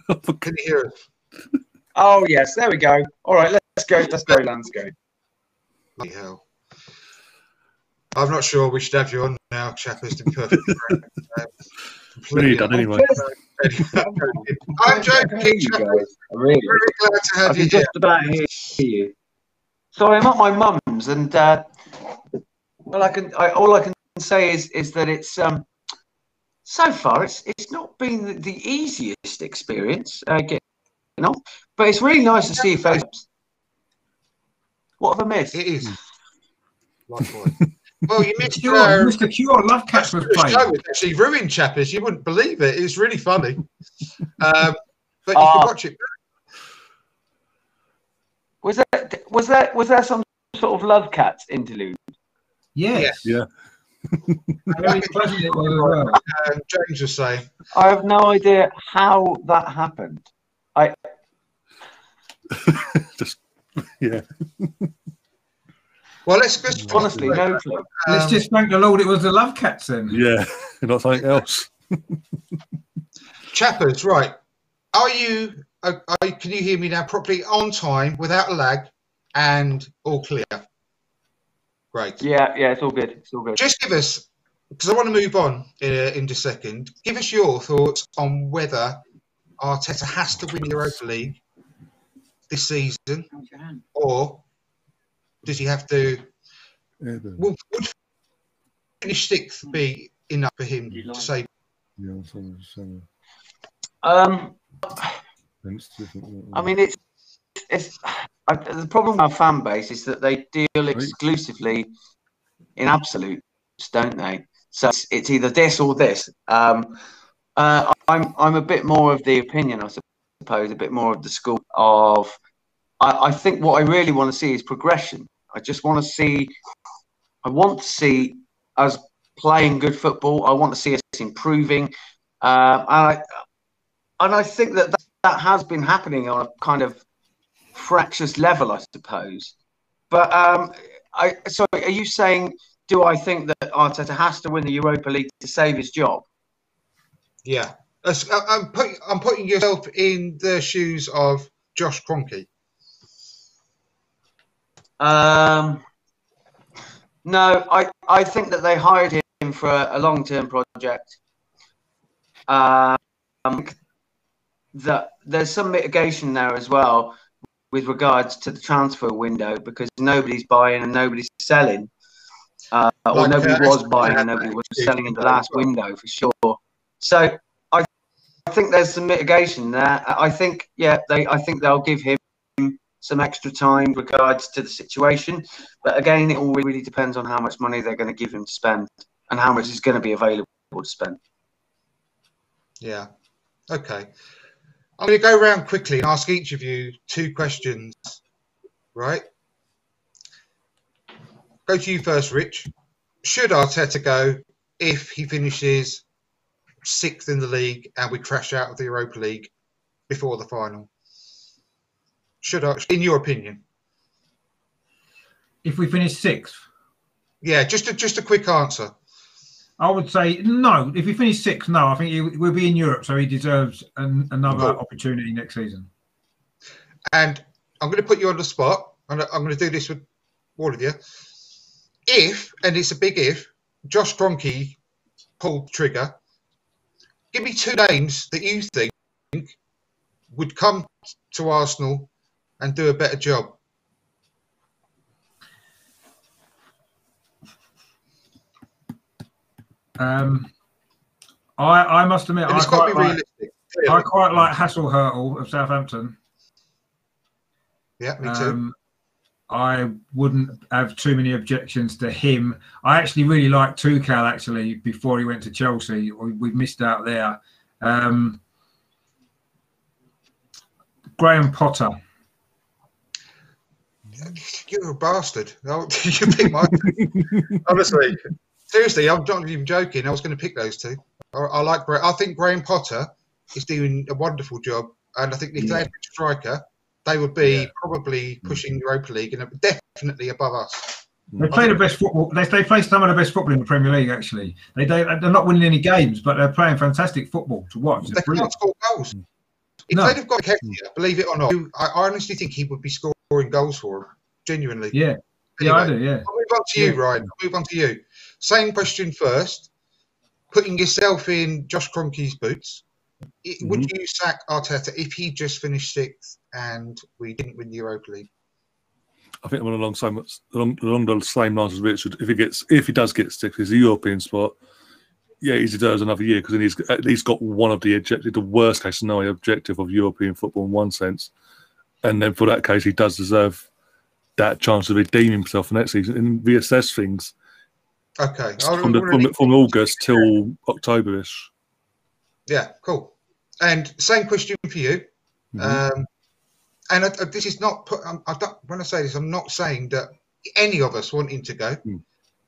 Can you hear us? Oh yes, there we go. All right, let's go. Let's go, landscape. Bloody hell. I'm not sure we should have you on now, Chappers, to be perfectly frank. Uh, We need completely- that anyway. I'm joking, you Chappers. guys. Really, Very glad to have can you here. just about hear you. Sorry, I'm at my mum's, and uh, well, I can. I, all I can say is is that it's um, so far it's it's not been the, the easiest experience uh, getting on, but it's really nice to see your face. What have I missed? It is. Likewise. well, you missed Cure, uh, Mr. Cure, Love Cats was the playing. show. Actually ruined Chappers. You wouldn't believe it. It was really funny. Um, but you Ah. can watch it. Was that was that was that some sort of love cats interlude? Yes. Yeah. Very pleasant it was as well. Um, James was saying. I have no idea how that happened. I Just yeah. Well, let's just honestly no clue. Let's Um, just thank the Lord it was the Love Cats then. Yeah. Not something else. Chappers, right? Are you? Uh, are, can you hear me now properly on time without a lag and all clear? Great. Yeah, yeah, it's all good. It's all good. Just give us, because I want to move on in a, in a second. Give us your thoughts on whether Arteta has to win the Europa League this season, or does he have to? Yeah, the- Would, would finish sixth be enough for him to say? yeah, so- so- Um, it's different. I mean, it's it's I, the problem with our fan base is that they deal exclusively in absolutes, don't they? So it's, it's either this or this. Um, uh, I'm I'm a bit more of the opinion, I suppose, a bit more of the school of. I, I think what I really want to see is progression. I just want to see. I want to see us playing good football. I want to see us improving, uh, and I and I think that, that that has been happening on a kind of fractious level, I suppose. But um, I so are you saying? Do I think that Arteta has to win the Europa League to save his job? Yeah, I- I'm putting I'm putting yourself in the shoes of Josh Kroenke. Um, no, I, I think that they hired him for a, a long term project. Um, that there's some mitigation there as well with regards to the transfer window because nobody's buying and nobody's selling. Uh, or Like, nobody uh, was buying and nobody was selling in the last window for sure. So I, I think there's some mitigation there. I think yeah, they I think they'll give him some extra time regards to the situation. But again, it all really depends on how much money they're going to give him to spend and how much is going to be available to spend. Yeah. Okay. I'm going to go around quickly and ask each of you two questions. Right? Go to you first, Rich. Should Arteta go if he finishes sixth in the league and we crash out of the Europa League before the final? Should I, in your opinion? If we finish sixth, Yeah, just a, just a quick answer. I would say no. If he finished sixth, no. I think he will be in Europe, so he deserves an, another Cool. opportunity next season. And I'm going to put you on the spot. and I'm going to do this with all of you. If, and it's a big if, Josh Kroenke pulled the trigger, give me two names that you think would come to Arsenal and do a better job. Um, I I must admit, I quite, like. I quite like Hasenhüttl of Southampton. Yeah, me too. Um, I wouldn't have too many objections to him. I actually really liked Tuchel actually before he went to Chelsea. We, we missed out there. Um, Graham Potter. You're a bastard. You pick my honestly. Seriously, I'm not even joking. I was going to pick those two. I, I like. I think Graham Potter is doing a wonderful job, and I think if they had a striker, they would be Yeah. probably mm. pushing Europa League and definitely above us. Mm. They play the best football. They, they play some of the best football in the Premier League. Actually, they, they they're not winning any games, but they're playing fantastic football to watch. It's They brilliant. can't score goals. Mm. If No. they'd have got Nketiah, believe it or not, I I honestly think he would be scoring goals for him. Genuinely. Yeah, yeah, I Anyway, do. Yeah. I'll move on to you, Yeah. Ryan. I'll move on to you. Same question first. Putting yourself in Josh Kroenke's boots, i- would Mm-hmm. you sack Arteta if he just finished sixth and we didn't win the Europa League? I think I'm along same along, along the same lines as Richard. If he gets, if he does get sixth, he's a European spot. Yeah, he deserves another year because he's at least got one of the objective, the worst case scenario objective of European football in one sense, and then for that case, he does deserve that chance to redeem himself for next season and reassess things Okay. from, the, from, from August till Octoberish. Yeah, cool. And same question for you. Mhm. Um, and I, I- this is not put. I don't, when I say this, I'm not saying that any of us want him to go. Mm.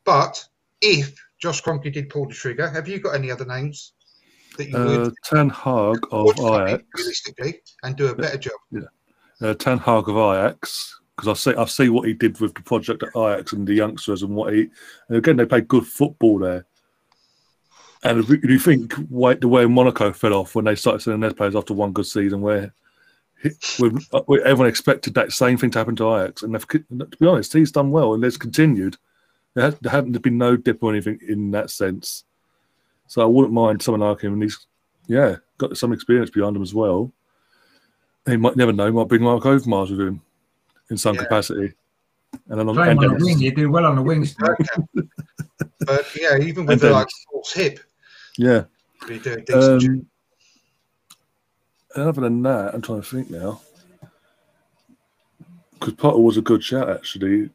But if Josh Kroenke did pull the trigger, have you got any other names that you Uh, would, Ten Hag of Ajax. realistically and do a better job? uh, Ten Hag of Ajax because I see I see what he did with the project at Ajax and the youngsters and what he and again they played good football there. And if you think the way Monaco fell off when they started selling their players after one good season, where, uh, everyone expected that same thing to happen to Ajax, and to be honest, he's done well and it's continued. There, has, there hasn't been no dip or anything in that sense. So I wouldn't mind someone like him, and he's yeah got some experience behind him as well. He might never know. Might bring Marc Overmars with him in some Yeah. capacity. And along Playing and on the wing, you do well on the wings. But yeah, even with And the like false hip, yeah. we do a decent. Um, and other than that, I'm trying to think now. Because Potter was a good shout actually,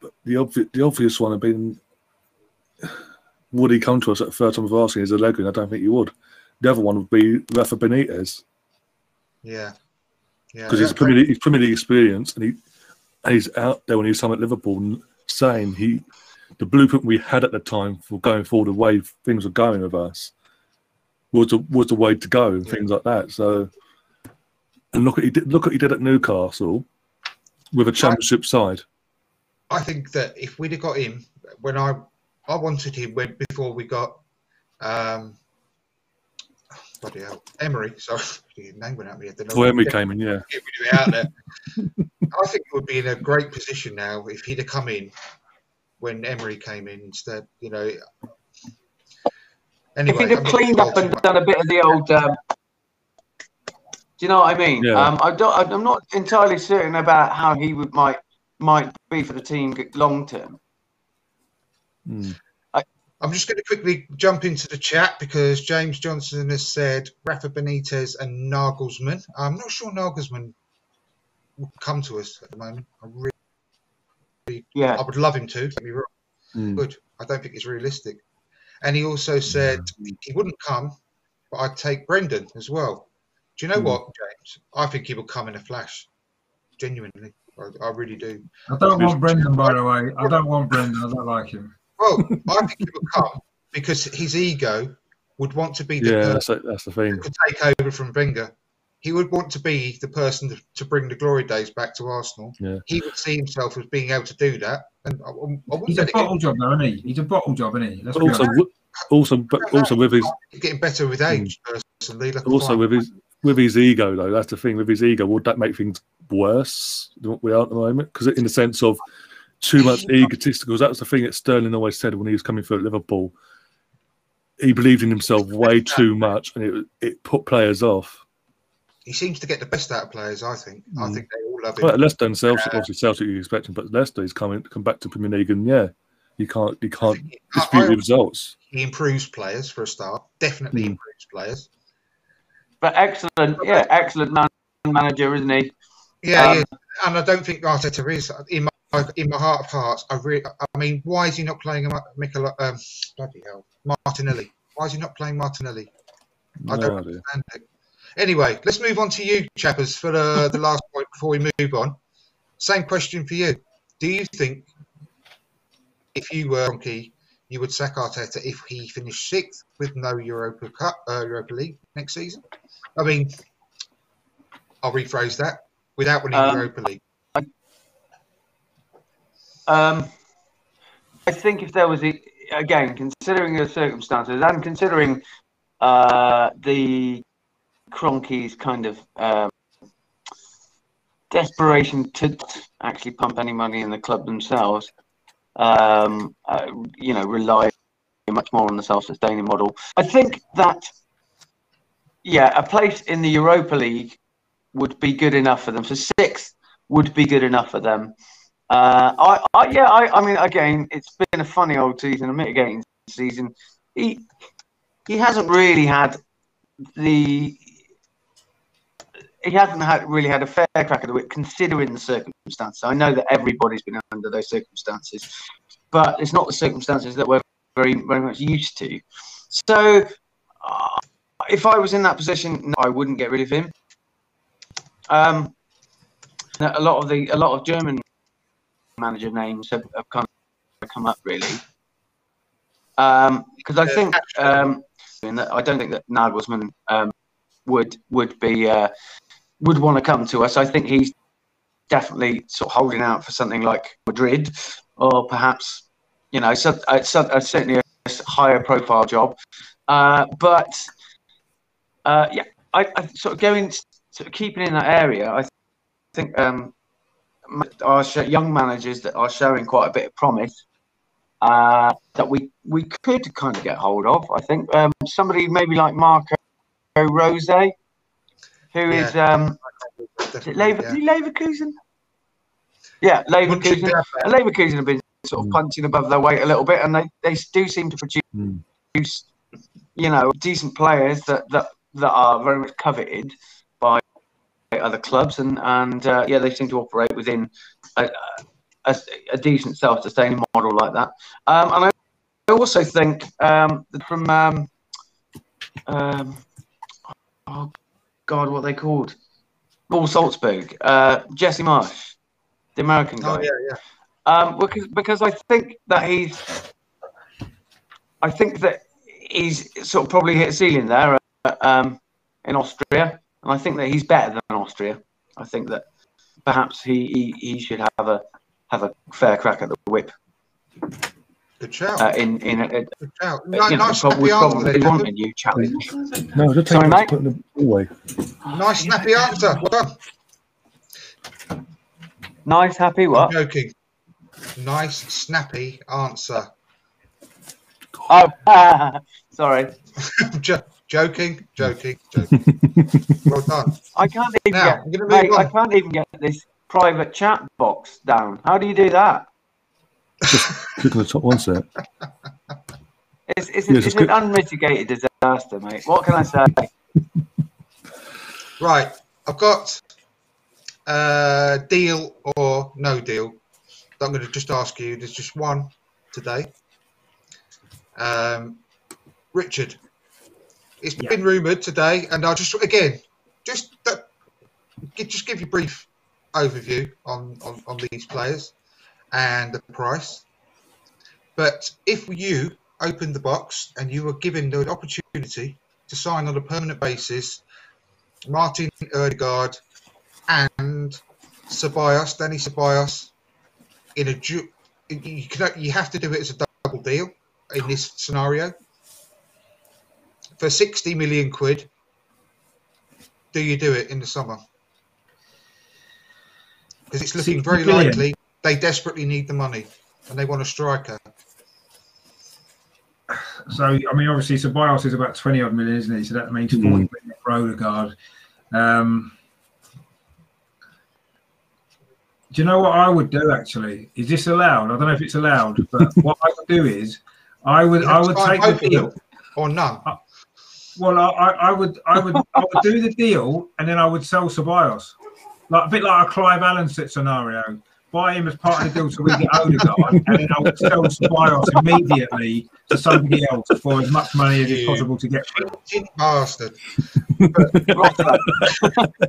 but the obvious the obvious one had been would he come to us at the third time of asking as a leg I don't think he would. The other one would be Rafa Benitez Yeah. Yeah. because he's yeah, Premier League, he's Premier League experience and he and he's out there when he was at Liverpool saying he the blueprint we had at the time for going forward the way things were going with us was the was the way to go and Yeah. things like that. So and look at he did look at he did at Newcastle with a championship side. I think that if we'd have got him when I I wanted him when before we got um bloody hell Emery, sorry his name went out of my head. then. Before Emery came in, yeah. Get rid of it out there. I think he would be in a great position now if he'd have come in when Emery came in instead. You know. Anyway, if he'd have I'm cleaned up and talking done a bit of the old, um, do you know what I mean? Yeah. Um, I don't, I'm not entirely certain about how he would might might be for the team long term. Mm. I'm just going to quickly jump into the chat because James Johnson has said Rafa Benitez and Nagelsmann. I'm not sure Nagelsmann will come to us at the moment. I really, Yeah, I would love him to. Get me wrong. Mm. Good. I don't think it's realistic. And he also said he wouldn't come, but I'd take Brendan as well. Do you know Hmm. what, James? I think he will come in a flash. Genuinely, I, I really do. I don't want Brendan, by the way. I don't want Brendan. I don't like him. Well, I think he will come because his ego would want to be the Yeah, person that's, that's the thing. could take over from Wenger. He would want to be the person to, to bring the glory days back to Arsenal. Yeah. He would see himself as being able to do that, and I, I He's a let it get, bottle job, though, isn't he? He's a bottle job, isn't he? Let's But also, honest. also, but also with his getting better with hmm. age. Personally, like also with his with his ego though. That's the thing with his ego. Would that make things worse than what we are at the moment? Because in the sense of too much egotistical. That was the thing that Sterling always said when he was coming through at Liverpool. He believed in himself way too much, and it it put players off. he seems to get the best out of players. I think. I Mm. think they all love him. Well, Leicester and Celtic, obviously Celtic you expect him, but Leicester he's coming come back to Premier League, and yeah, you can't you can't I- dispute I- the results. he improves players for a start. Definitely Mm. improves players. but excellent, yeah, excellent man, manager, isn't he? Yeah, Um, yeah. And I don't think Arteta is in my in my heart of hearts. I really. I mean, why is he not playing a Mikel? Um, bloody hell, Martinelli. Why is he not playing Martinelli? I don't idea. understand it. Anyway, let's move on to you, chappers, for the, the last point before we move on. Same question for you. Do you think if you were Donkey, you would sack Arteta if he finished sixth with no Europa Cup, uh, Europa League next season? I mean, I'll rephrase that. Without winning Um, Europa League. Um, I think if there was a, again considering the circumstances and considering uh, the Kroenke's kind of um, desperation to actually pump any money in the club themselves, um, uh, you know, rely much more on the self-sustaining model. I think that, yeah, a place in the Europa League would be good enough for them. So sixth would be good enough for them. Uh, I, I, yeah, I, I mean, again, it's been a funny old season, a mitigating season. He, he hasn't really had the he hasn't had really had a fair crack at the whip considering the circumstances. I know that everybody's been under those circumstances, but it's not the circumstances that we're very very much used to. So, uh, if I was in that position, no, I wouldn't get rid of him. Um, a lot of the a lot of German manager names have, have kind of come up really, because um, I think um, I don't think that Nagelsmann um, would would be uh, would want to come to us. I think he's definitely sort of holding out for something like Madrid, or perhaps you know, so, uh, so, uh, certainly a higher profile job. Uh, but uh, yeah, I, I, sort of going sort of keeping in that area. I think um, our young managers that are showing quite a bit of promise. Uh, that we we could kind of get hold of. I think um, somebody maybe like Marco Rose, who is yeah. um, is it Lever- yeah. Leverkusen? Yeah, Leverkusen. And Leverkusen have been sort of mm. punching above their weight a little bit, and they, they do seem to produce, mm. you know, decent players that, that that are very much coveted by other clubs, and and uh, yeah, they seem to operate within a, a, a decent self-sustaining model like that. Um, and I also think um, that from um, um oh God, what they called? Paul Salzburg, uh, Jesse Marsch, the American guy. Oh, yeah, yeah. Um, because because I think that he's, I think that he's sort of probably hit a ceiling there uh, um, in Austria, and I think that he's better than Austria. I think that perhaps he, he, he should have a have a fair crack at the whip. Good shout. Uh, in in a, Good shout. you know, nice probably, snappy probably answer. wanting you challenge. No, just Sorry, mate. putting them away. Nice snappy answer. Well. Nice, happy I'm what? joking. Nice snappy answer. Oh, sorry. Jo- joking, joking, joking. well done. I can't even Now, get. I'm Mate, I can't even get this private chat box down. How do you do that? Just Click on the top one set. It's, it's, Yeah, it's just an unmitigated disaster, mate. What can I say? Right, I've got uh, deal or no deal. I'm going to just ask you. There's just one today. Um, Richard, it's Yeah. been rumoured today, and I'll just again just that, just give you a brief overview on, on on these players and the price. But if you opened the box and you were given the opportunity to sign on a permanent basis Martin Odegaard and Ceballos, Dani Ceballos, in a you can you have to do it as a double deal in this scenario for 60 million quid. Do you do it in the summer? Because it's looking very billion? likely they desperately need the money and they want a striker. So, I mean, obviously, Ceballos is about 20 odd million, isn't he? So that means 40 Mm. million for Odegaard. Um, do you know what I would do actually? Is this allowed? I don't know if it's allowed, but what I would do is I would I would take both the deal. them, or none. Well, I, I I would I would I would do the deal and then I would sell Ceballos. Like a bit like a Clive Allen set scenario. Buy him as part of the deal so we get Odegaard, and then I would sell Ceballos immediately to somebody else for as much money as is possible to get for him. Bastard.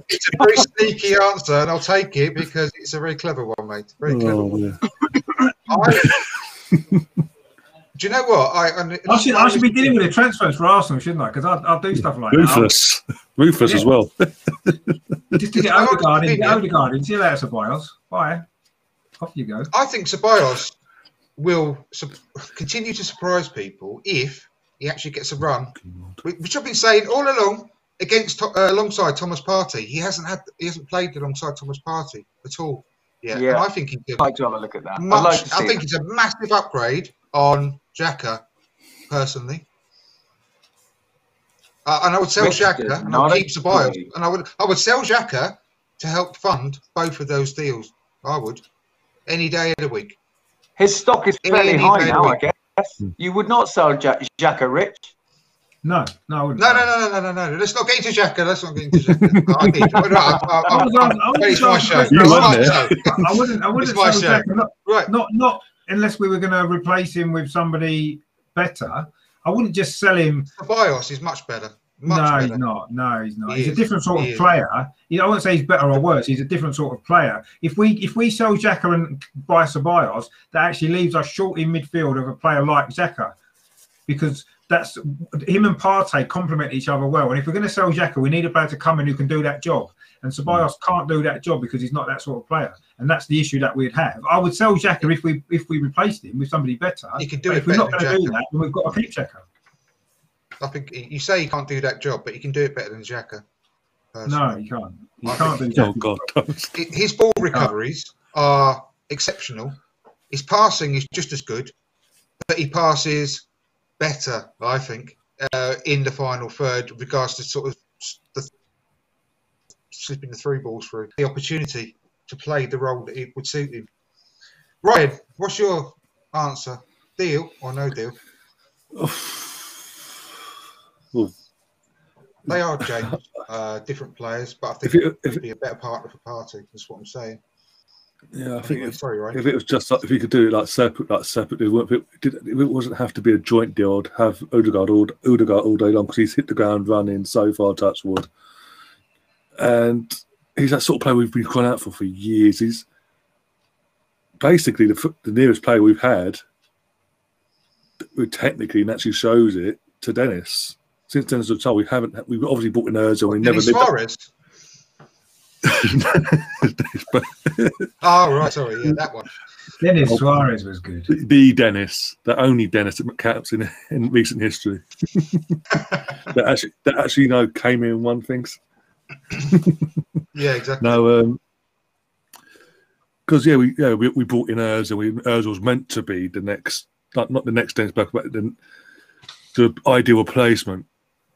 It's a very sneaky answer, and I'll take it because it's a very clever one, mate. Very clever. Oh, one. yeah. I, do you know what? I, I, I should, I should be dealing with the transfers for Arsenal, shouldn't I? Because I'll, I'll do stuff like that. Ruthless. Ruthless as well. Just to get I want Odegaard in, get Odegaard in. See you later, Ceballos. Bye. Off you go. I think Ceballos will su- continue to surprise people if he actually gets a run, whi- which I've been saying all along against uh, alongside Thomas Partey. He hasn't had he hasn't played alongside Thomas Partey at all. Yeah, Yeah. I think he's I'd like to have a look at that. I'd much. like to see I think it. it's a massive upgrade on Xhaka, personally. Uh, and I would sell Which Xhaka and No, I'll I keep Ceballos. And I would I would sell Xhaka to help fund both of those deals. I would. Any day of the week. His stock is fairly Any high now, I guess. You would not sell Ja- Xhaka Rich. No, no, I wouldn't. No, no, no, no, no, no, no. Let's not get into Xhaka. Let's not get into Xhaka. I need- no, no, I- I- I was I- I It's my show. Chris- It's You my weren't show. I wouldn't. I wouldn't It's my sell show. Not, Right. not, not unless we were going to replace him with somebody better. I wouldn't just sell him. Bios is much better. Much no, better. he's not. No, he's not. He he's a different sort He of is. player. I wouldn't say he's better or worse. He's a different sort of player. If we if we sell Xhaka and buy Ceballos, that actually leaves us short in midfield of a player like Xhaka, because that's him and Partey complement each other well. And if we're going to sell Xhaka, we need a player to come in who can do that job. And Ceballos mm. can't do that job because he's not that sort of player. And that's the issue that we'd have. I would sell Xhaka if we if we replaced him with somebody better. You could do But it if we're not going to do that, then we've got to keep Xhaka. I think you say you can't do that job, but you can do it better than Xhaka. personally. No, you can't. You I can't do think- that. Oh God, his ball recoveries are exceptional. His passing is just as good, but he passes better, I think, uh, in the final third, regards to sort of the slipping the three balls through the opportunity to play the role that it would suit him. Ryan, what's your answer? Deal or no deal? They are James, uh, different players, but I think it would be a better partner for Partey. That's what I'm saying. Yeah, I think Anyway, if, sorry, Ryan. if it was just like, if you could do it like separate, like separate, it, wouldn't- if it, did, if it wasn't have to be a joint deal. I'd have Odegaard all Odegaard all day long because he's hit the ground running so far, touch wood, and he's that sort of player we've been crying out for for years. He's basically the, the nearest player we've had, who technically and actually shows it to Dennis. Since Dennis was told, we haven't. We've obviously bought in Ozil. We never lived. Suarez. Oh, right. Sorry. Yeah, that one. Denis Suarez was good. the Dennis, the only Dennis that caps in, in recent history. that actually, that actually, you know, came in and won things. Yeah, exactly. No, um, because yeah, we yeah we, we brought in Urs, and we Urs was meant to be the next, not not the next Dennis Bergkamp, but the, the ideal replacement.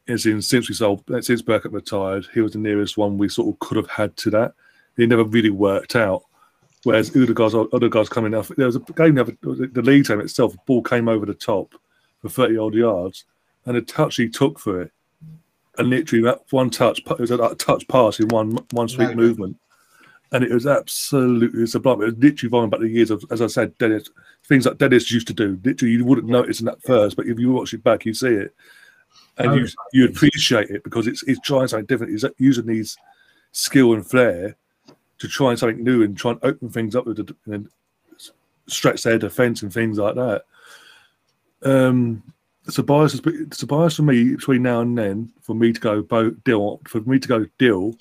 As in, since we sold, since Bergkamp retired, he was the nearest one we sort of could have had to that. It never really worked out. Whereas Odegaard's other guys coming off, there was a game, the the league game itself, the ball came over the top for 30 odd yards, and the touch he took for it, and literally that one touch, it was a touch pass in one one sweep No, movement, and it was absolutely sublime. It was literally going back the years of, as I said, Dennis, things like Dennis used to do. Literally, you wouldn't notice in that first, but if you watch it back, you see it, and Oh, you you appreciate it because it's it's trying something different. He's using these skill and flair to try something new and try and open things up with the, and stretch their defence and things like that. Um, so bias, so bias for me between now and then for me to go bo- deal for me to go deal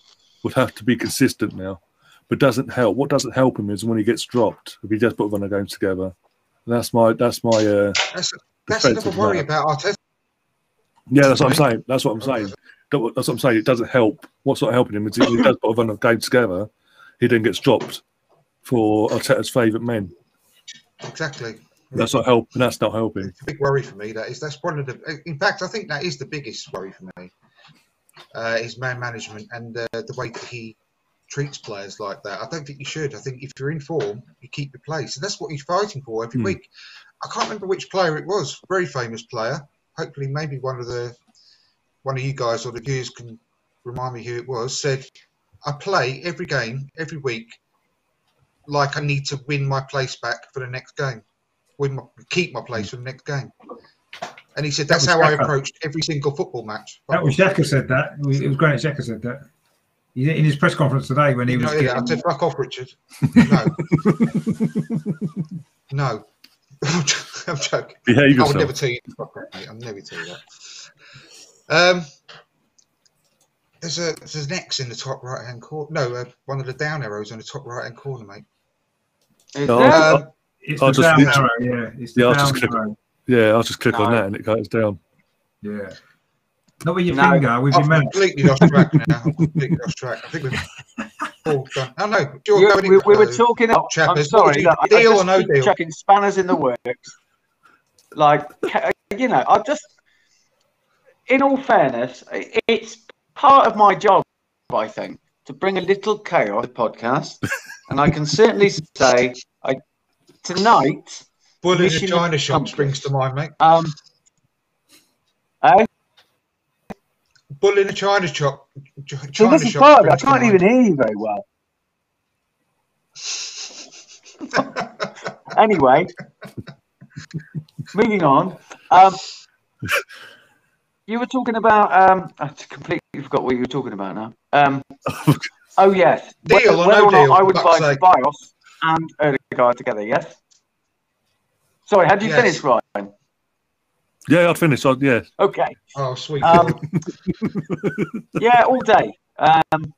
would have to be consistent now, but doesn't help. What doesn't help him is when he gets dropped if he just put one of games together. That's my that's my uh, That's, that's another worry about Arteta. Yeah. That's what I'm saying. That's what I'm saying. That's what I'm saying. It doesn't help. What's not helping him is he does put a run of games together, he then gets dropped for Arteta's favourite men. Exactly. That's not helping. That's not helping. It's a big worry for me. That is. That's one of the. In fact, I think that is the biggest worry for me. Uh, is man management and uh, the way that he treats players like that. I don't think you should. I think if you're in form, you keep your place, and that's what he's fighting for every Hmm. week. I can't remember which player it was. Very famous player. Hopefully, maybe one of the one of you guys or the viewers can remind me who it was. Said, "I play every game, every week, like I need to win my place back for the next game, win my, keep my place for the next game." And he said, "That's was how I approached every single football match." That was Xhaka said that. It was, it was Granit Xhaka said that. In his press conference today when he was No, yeah, I getting, said, "Fuck off, Richard." No, no, I'm joking. Behave I would never tell you. Fuck off, mate. I'll never tell you that. Um, there's a there's an X in the top right hand corner. No, uh, one of the down arrows on the top right hand corner, mate. No, there? I- Um, It's I'll the just down arrow, yeah. It's the Yeah, I'll down just click- arrow. Yeah, I'll just click on that and it goes down. Yeah. Not with your No. finger, with your I've mouse. completely lost track now. I've completely lost track. I think we've Oh no, you You- we, we were talking. I'm sorry. you- look, I- I deal or no deal? Chucking spanners in the works. Like you know, I just. In all fairness, it's part of my job. I think to bring a little chaos to the podcast, and I can certainly say, I tonight. Bull in a China shop springs to mind, mate. Um, eh? Bull in a China shop. China is shop part of it. I can't mind. even hear you very well. anyway, moving on. Um, you were talking about. Um, I completely forgot what you were talking about now. Um, oh yes, Deal whether, or whether no or deal, I would buy sake. Bios and Odegaard together. Yes. Sorry, how had you Yes. finished, Ryan? Yeah, I'd finish. I'd, yeah. Okay. Oh, sweet. Um, yeah, all day. Um,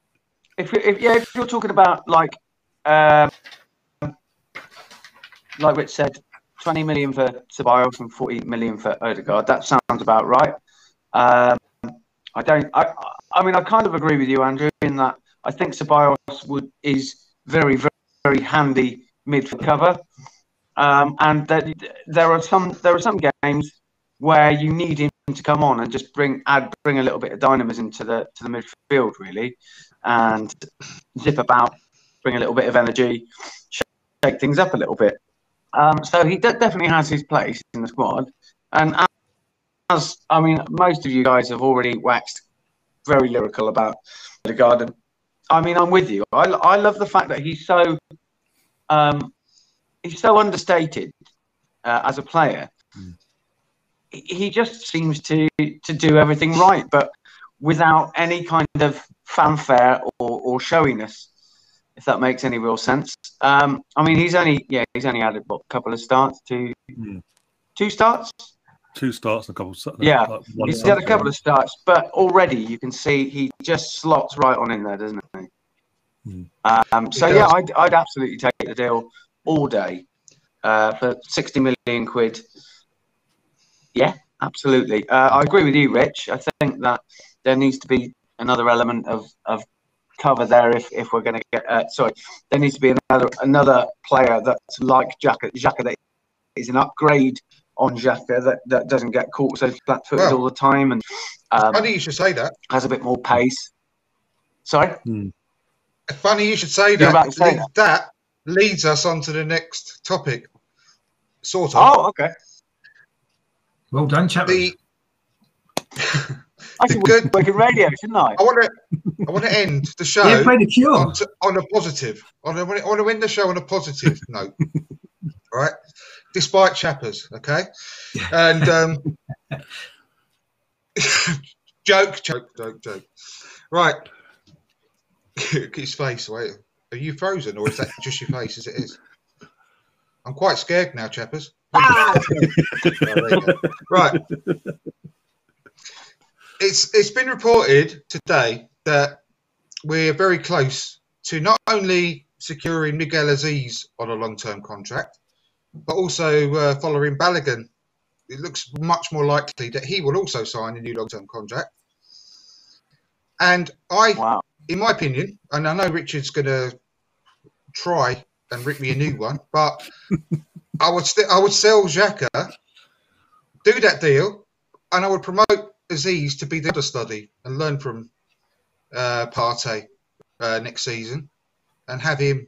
if, you- if yeah, if you're talking about like, um, like Rich said, 20 million for Ceballos and 40 million for Odegaard, that sounds about right. Um, I don't. I, I mean, I kind of agree with you, Andrew, in that I think Ceballos would is very, very, very handy midfield cover, um, and that there are some there are some games where you need him to come on and just bring add bring a little bit of dynamism to the to the midfield really, and zip about, bring a little bit of energy, shake things up a little bit. Um, so he de- definitely has his place in the squad, and as I mean, most of you guys have already waxed very lyrical about the garden. I mean, I'm with you. I, I love the fact that he's so um, he's so understated uh, as a player. He he just seems to to do everything right, but without any kind of fanfare or, or showiness, if that makes any real sense. Um, I mean, he's only yeah, he's only added what, a couple of starts, two Mm. two starts. Two starts a couple. Of, Yeah, like He's had a couple of starts, but already you can see he just slots right on in there, doesn't he? Mm. Um, so yeah. I'd, I'd absolutely take the deal all day uh, for sixty million quid. Yeah, absolutely. Uh, I agree with you, Rich. I think that there needs to be another element of, of cover there if, if we're going to get. Uh, sorry, there needs to be another another player that's like Xhaka, Xhaka that is an upgrade on Xhaka that, that doesn't get caught so flat-footed Well, all the time and um, Funny you should say that. has a bit more pace. Sorry. Funny you should say that. about to say Le- that leads us on to the next topic. Sort of. Oh, okay. Well done, Chapman. the I The should good- work in radio, shouldn't I? I want to I want to end the show yeah, play the cure. on, to, on a positive. On a, I want to end the show on a positive note. All right, despite chappers, okay, and um, joke, joke, joke, joke. Right, his face. Wait, are you frozen or is that just your face as it is? I'm quite scared now, chappers. There you go. right. It's it's been reported today that we're very close to not only securing Miguel Azeez on a long-term contract, but also uh, Folarin Balogun. It looks much more likely that he will also sign a new long-term contract. And I, Wow. in my opinion, and I know Richard's going to try and rip me a new one, but I would st- I would sell Xhaka, do that deal, and I would promote Azeez to be the study and learn from uh, Partey uh, next season, and have him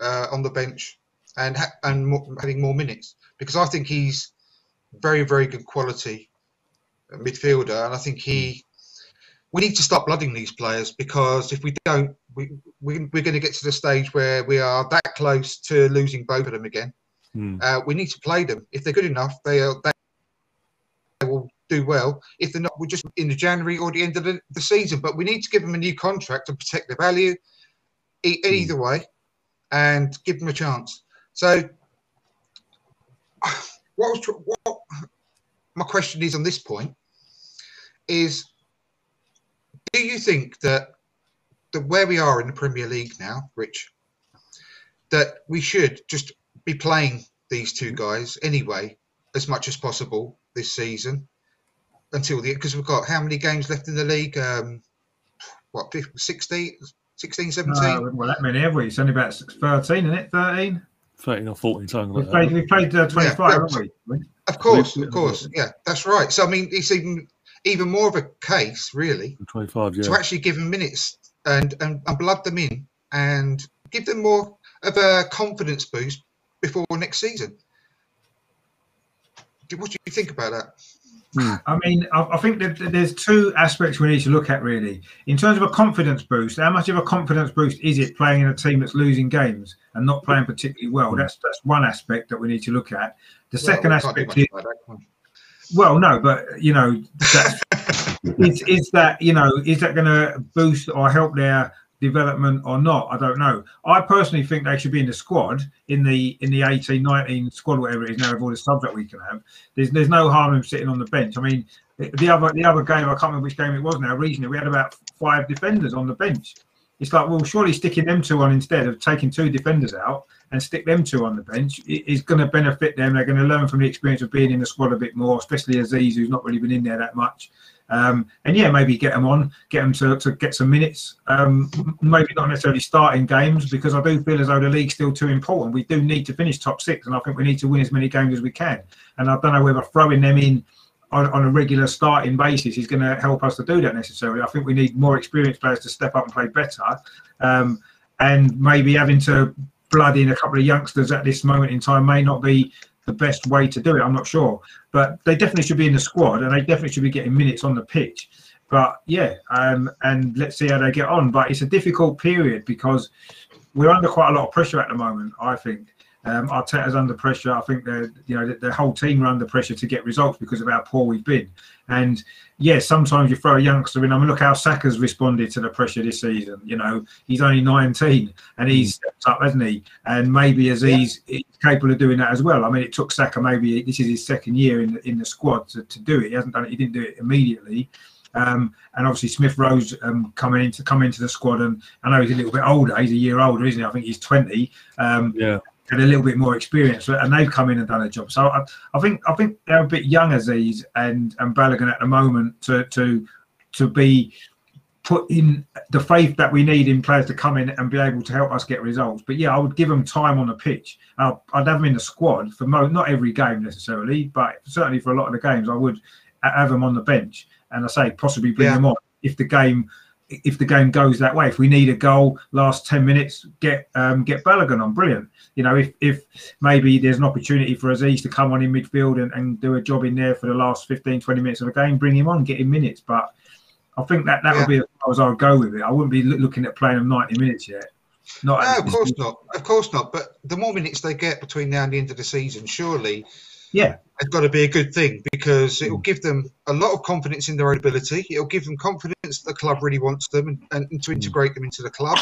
uh, on the bench and ha- and more, having more minutes because I think he's very very good quality midfielder, and I think he. We need to stop blooding these players because if we don't, we, we, we're going to get to the stage where we are that close to losing both of them again. Hmm. Uh, we need to play them. If they're good enough, they are, they will do well. If they're not, we're just in the January or the end of the, the season. But we need to give them a new contract and protect their value e- either way, and give them a chance. So, what was what my question is on this point is: Do you think that that where we are in the Premier League now, Rich, that we should just be playing these two guys anyway, as much as possible this season until the because we've got how many games left in the league? Um, what 50, 16, 16, 17? Uh, well, that many have we? It's only about 13, isn't it? 13? 13 or 14, something We've played, that. we played uh, 25, Yeah, haven't we? Of course, of course, yeah, that's right. So I mean, it's even even more of a case, really, 25, to actually give them minutes and, and and blood them in and give them more of a confidence boost before next season. What do you think about that? Hmm. I mean, I, I think that that there's two aspects we need to look at really. In terms of a confidence boost, how much of a confidence boost is it playing in a team that's losing games and not playing particularly well? Hmm. That's that's one aspect that we need to look at. The second Well, we aspect is about that, can we? well, no, but you know, that's, is is that you know is that going to boost or help their development or not? I don't know. I personally think they should be in the squad in the in the 18, 19 squad, whatever it is now, with all the subs that we can have. There's there's no harm in sitting on the bench. I mean, the the other the other game I can't remember which game it was now. Recently, we had about five defenders on the bench. It's like, well, surely sticking them two on instead of taking two defenders out and stick them two on the bench is going to benefit them. They're going to learn from the experience of being in the squad a bit more, especially Azeez, who's not really been in there that much. Um, and yeah, maybe get them on, get them to, to get some minutes. Um, maybe not necessarily starting games because I do feel as though the league's still too important. We do need to finish top six, and I think we need to win as many games as we can. And I don't know whether throwing them in on, on a regular starting basis is going to help us to do that necessarily. I think we need more experienced players to step up and play better, um, and maybe having to blood in a couple of youngsters at this moment in time may not be the best way to do it. I'm not sure, but they definitely should be in the squad, and they definitely should be getting minutes on the pitch. But yeah, um, and let's see how they get on. But it's a difficult period because we're under quite a lot of pressure at the moment. I think um, Arteta's under pressure. I think the you know the, the whole team are under pressure to get results because of how poor we've been. And yeah, sometimes you throw a youngster in. I mean, look how Saka's responded to the pressure this season. You know, he's only 19 and he's stepped up, hasn't he? And maybe Azeez is capable of doing that as well. I mean, it took Saka maybe this is his second year in the, in the squad to, to do it. He hasn't done it. He didn't do it immediately. Um, and obviously Smith Rowe um, coming into come into the squad, and I know he's a little bit older. He's a year older, isn't he? I think he's 20. Um, Yeah. Had a little bit more experience, and they've come in and done a job. So I, I think I think they're a bit young Azeez and and Balogun at the moment to to to be put in the faith that we need in players to come in and be able to help us get results. But yeah, I would give them time on the pitch. Uh, I'd have them in the squad for mo- not every game necessarily, but certainly for a lot of the games, I would have them on the bench. And I say possibly bring Yeah. them on if the game if the game goes that way. If we need a goal last ten minutes, get um, get Balogun on. Brilliant. You know, if if maybe there's an opportunity for Azeez to come on in midfield and, and do a job in there for the last 15, 20 minutes of the game, bring him on, get him minutes. But I think that that Yeah. would be as far as I would go with it. I wouldn't be looking at playing them 90 minutes yet. Not No, of course not. Of course not. But the more minutes they get between now and the end of the season, surely Yeah, it's got to be a good thing because it will mm. give them a lot of confidence in their own ability. It will give them confidence that the club really wants them and, and to mm. integrate them into the club.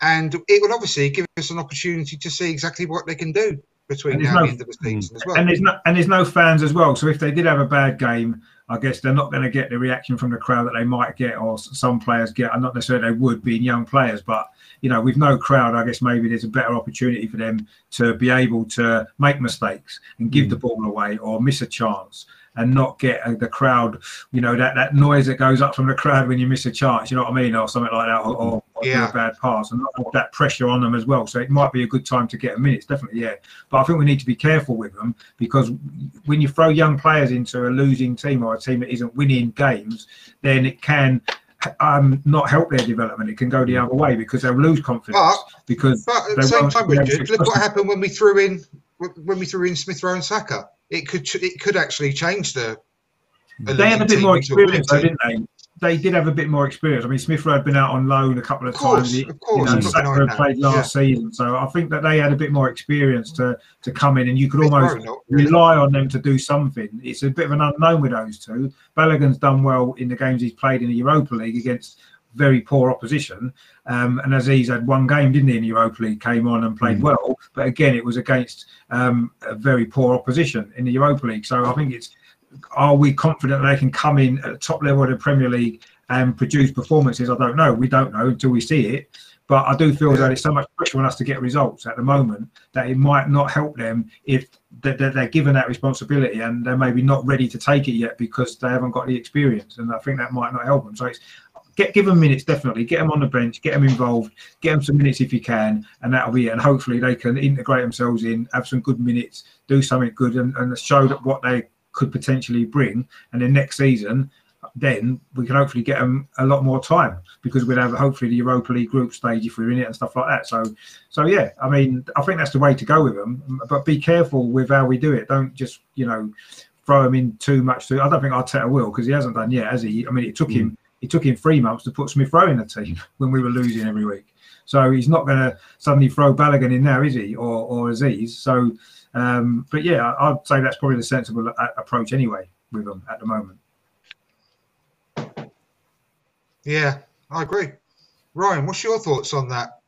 And it will obviously give us an opportunity to see exactly what they can do between now and the end of the season mm. as well. and there's no and there's no fans as well. So if they did have a bad game, I guess they're not going to get the reaction from the crowd that they might get, or some players get. I'm not necessarily they would, being young players, but you know, with no crowd, I guess maybe there's a better opportunity for them to be able to make mistakes and give mm. the ball away or miss a chance and not get uh, the crowd, you know, that, that noise that goes up from the crowd when you miss a chance, you know what I mean, or something like that, or, or, or Yeah. a bad pass, and not that pressure on them as well. So it might be a good time to get a minutes, definitely, yeah. But I think we need to be careful with them because when you throw young players into a losing team or a team that isn't winning games, then it can um, not help their development. It can go the other way because they'll lose confidence. because But at the same time, be able Richard, look what happened when we threw in when we threw in Smith Rowe and Saka. It could it could actually change the. they had a bit more into a winning experience, though, didn't they? They did have a bit more experience. I mean, Smith Rowe had been out on loan a couple of, Of course, times. Of course, you know, Saka played last season, so I think that they had a bit more experience to to come in, and you could Smith almost Rowe, really. rely on them to do something. It's a bit of an unknown with those two. Balogun's done well in the games he's played in the Europa League against very poor opposition. Um, and Azeez had one game, didn't he, in the Europa League, came on and played well. But again, it was against um, a very poor opposition in the Europa League. So I think it's are we confident they can come in at the top level of the Premier League and produce performances? I don't know. We don't know until we see it. But I do feel that it's so much pressure on us to get results at the moment that it might not help them if they're given that responsibility and they're maybe not ready to take it yet because they haven't got the experience. And I think that might not help them. So it's get give them minutes definitely get them on the bench get them involved get them some minutes if you can and that'll be it and hopefully they can integrate themselves in have some good minutes do something good and, and show that what they could potentially bring and then next season then we can hopefully get them a lot more time because we'd have hopefully the Europa League group stage if we're in it and stuff like that. So, so yeah, I mean, I think that's the way to go with them. But be careful with how we do it. Don't just you know throw them in too much. Too. I don't think Arteta will because he hasn't done yet, has he? I mean, it took mm. him it took him three months to put Smith Rowe in the team when we were losing every week. So he's not going to suddenly throw Balogun in now, is he, or or Azeez? So, um, but yeah, I'd say that's probably the sensible approach anyway with them at the moment. Yeah, I agree. Ryan, what's your thoughts on that?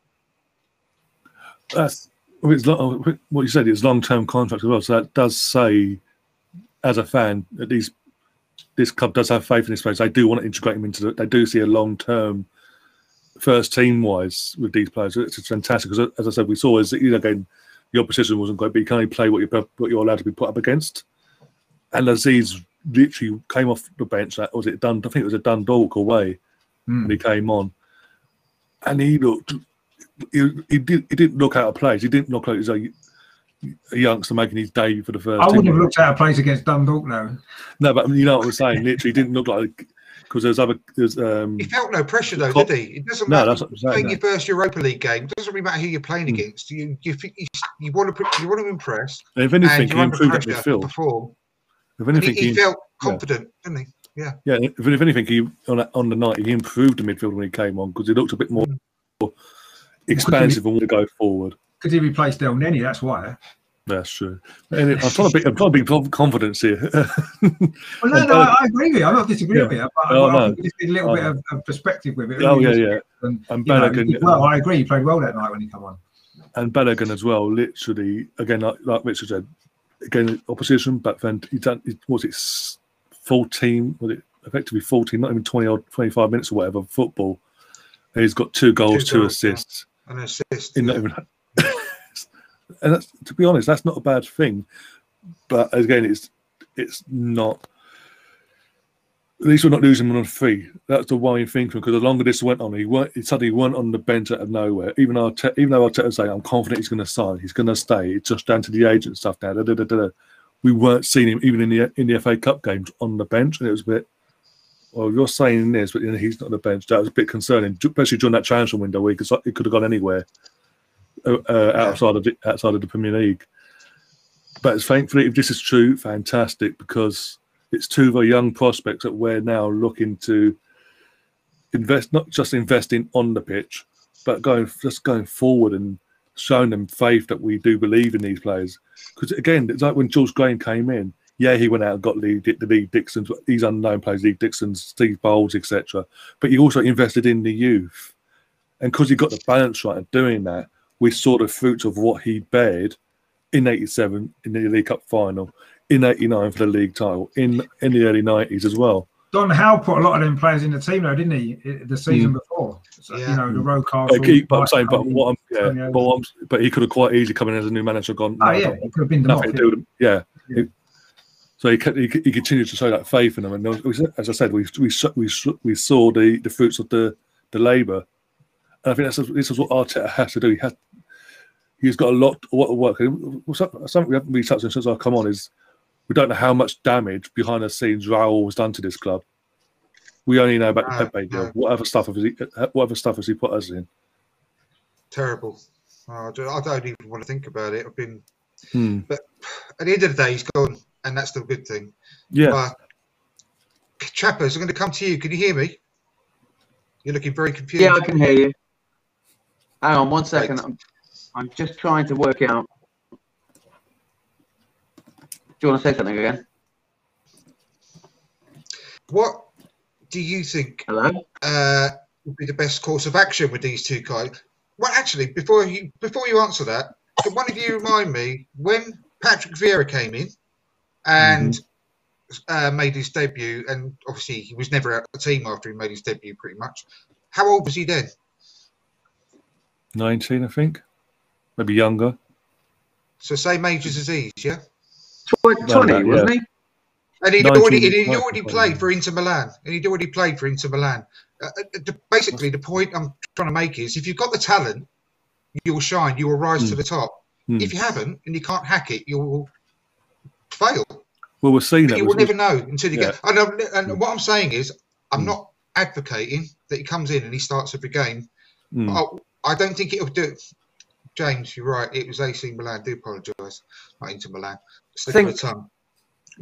That's it's what you said. It's long-term contract as well, so that does say, as a fan, that these this club does have faith in this players. They do want to integrate them into. The, they do see a long-term first team-wise with these players. It's, fantastic because, as I said, we saw as you know, again the opposition wasn't great, but you can only play what you're what you're allowed to be put up against. And Azeez literally came off the bench. That was it done. I think it was a Dundalk away mm. when he came on, and he looked. He, he did. He didn't look out of place. He didn't look like he's a, a youngster making his debut for the first. I wouldn't have looked out of place against Dundalk, no. No, but you know what I'm saying. Literally, didn't look like because there's other. There's, um, he felt no pressure though, did he? It doesn't no, matter. That's what I'm saying, playing no. your first Europa League game it doesn't really matter who you're playing mm. against. You you, you you want to you want to impress. And if anything, he improved at midfield. Perform. If anything, he, he, he felt confident, yeah. didn't he? Yeah. Yeah. If, if anything, he on on the night he improved the midfield when he came on because he looked a bit more mm. expansive and wanted to go forward. Because he replaced Elneny, that's why. That's true. And I'm trying to be, I'm trying to be confidence here. well, no, no, I agree with you. I'm not disagreeing yeah. with you, but oh, no. just a little oh, bit of, of, perspective with it. Oh yeah, yeah. And, and well, I agree. He played well that night when he came on. And Balogun as well. Literally, again, like, like Richard said, again opposition, but then he done. Was it 14, was it effectively 14, not even 20 or 25 minutes or whatever football. And he's got two goals, two, two assists. Yeah. An assist. In yeah. even, and that's, to be honest, that's not a bad thing. But again, it's it's not. At least we're not losing him on free. That's the worrying thing because the longer this went on, he he suddenly went on the bench out of nowhere. Even though even though Arteta say I'm confident he's going to sign, he's going to stay. It's just down to the agent stuff now. Da, da, da, we weren't seeing him even in the in the FA Cup games on the bench, and it was a bit. Well, you're saying this, but you know, he's not on the bench. That was a bit concerning, especially during that transfer window could, he could have gone anywhere uh, uh outside of the, outside of the Premier League. But it's thankfully, if this is true, fantastic because it's two very young prospects that we're now looking to invest, not just investing on the pitch, but going just going forward and showing them faith that we do believe in these players. Because again, it's like when George Graham came in. Yeah, he went out and got Lee, the Lee Dixons, these unknown players, Lee Dixons, Steve Bould, etc. But he also invested in the youth, and because he got the balance right of doing that, we saw the fruits of what he bared in '87 in the League Cup final, in '89 for the league title, in in the early '90s as well. Don Howe put a lot of them players in the team, though, didn't he? The season mm. before, so, yeah. you know, the road cars. but I'm saying, but what I'm, yeah, but, what I'm, but he could have quite easily come in as a new manager, gone. Oh no, yeah, he could have been the nothing to do yeah. yeah. so he, he, he continued to show that faith in them, and as I said, we we we, we saw the, the fruits of the the labour, and I think that's this is what Arteta has to do. He has he's got a lot of work. Something we haven't really touched on since I've come on is we don't know how much damage behind the scenes Raul has done to this club. We only know about no, Pepe. No. Whatever stuff has he, whatever stuff has he put us in? Terrible. Oh, I don't even want to think about it. I've been, hmm. but at the end of the day, he's gone, and that's the good thing. Yeah. Uh, Chappers, I'm going to come to you. Can you hear me? You're looking very confused. Yeah, I can hear you. Hang on one second. I'm, I'm just trying to work out do you want to say something again? What do you think Hello? Uh, would be the best course of action with these two guys? Well, actually, before you before you answer that, can one of you remind me when Patrick Vieira came in and mm-hmm. uh, made his debut, and obviously he was never out of the team after he made his debut, pretty much. How old was he then? 19, I think. Maybe younger. So say Major Azeez, yeah. Tw- 20, that, wasn't he? And he'd 19, already, and he'd already played for Inter Milan, and he'd already played for Inter Milan. Uh, uh, the, basically, the point I'm trying to make is, if you've got the talent, you will shine. You will rise to Mm. the top. Mm. If you haven't, and you can't hack it, you will fail. Well, we're seeing But that. you will with- never know until you Yeah. get. And, I'm- and what I'm saying is, I'm Mm. not advocating that he comes in and he starts every game. Mm. I don't think it'll do. James, you're right. It was AC Milan. I do apologise. Not Inter Milan. Slip Think- the tongue.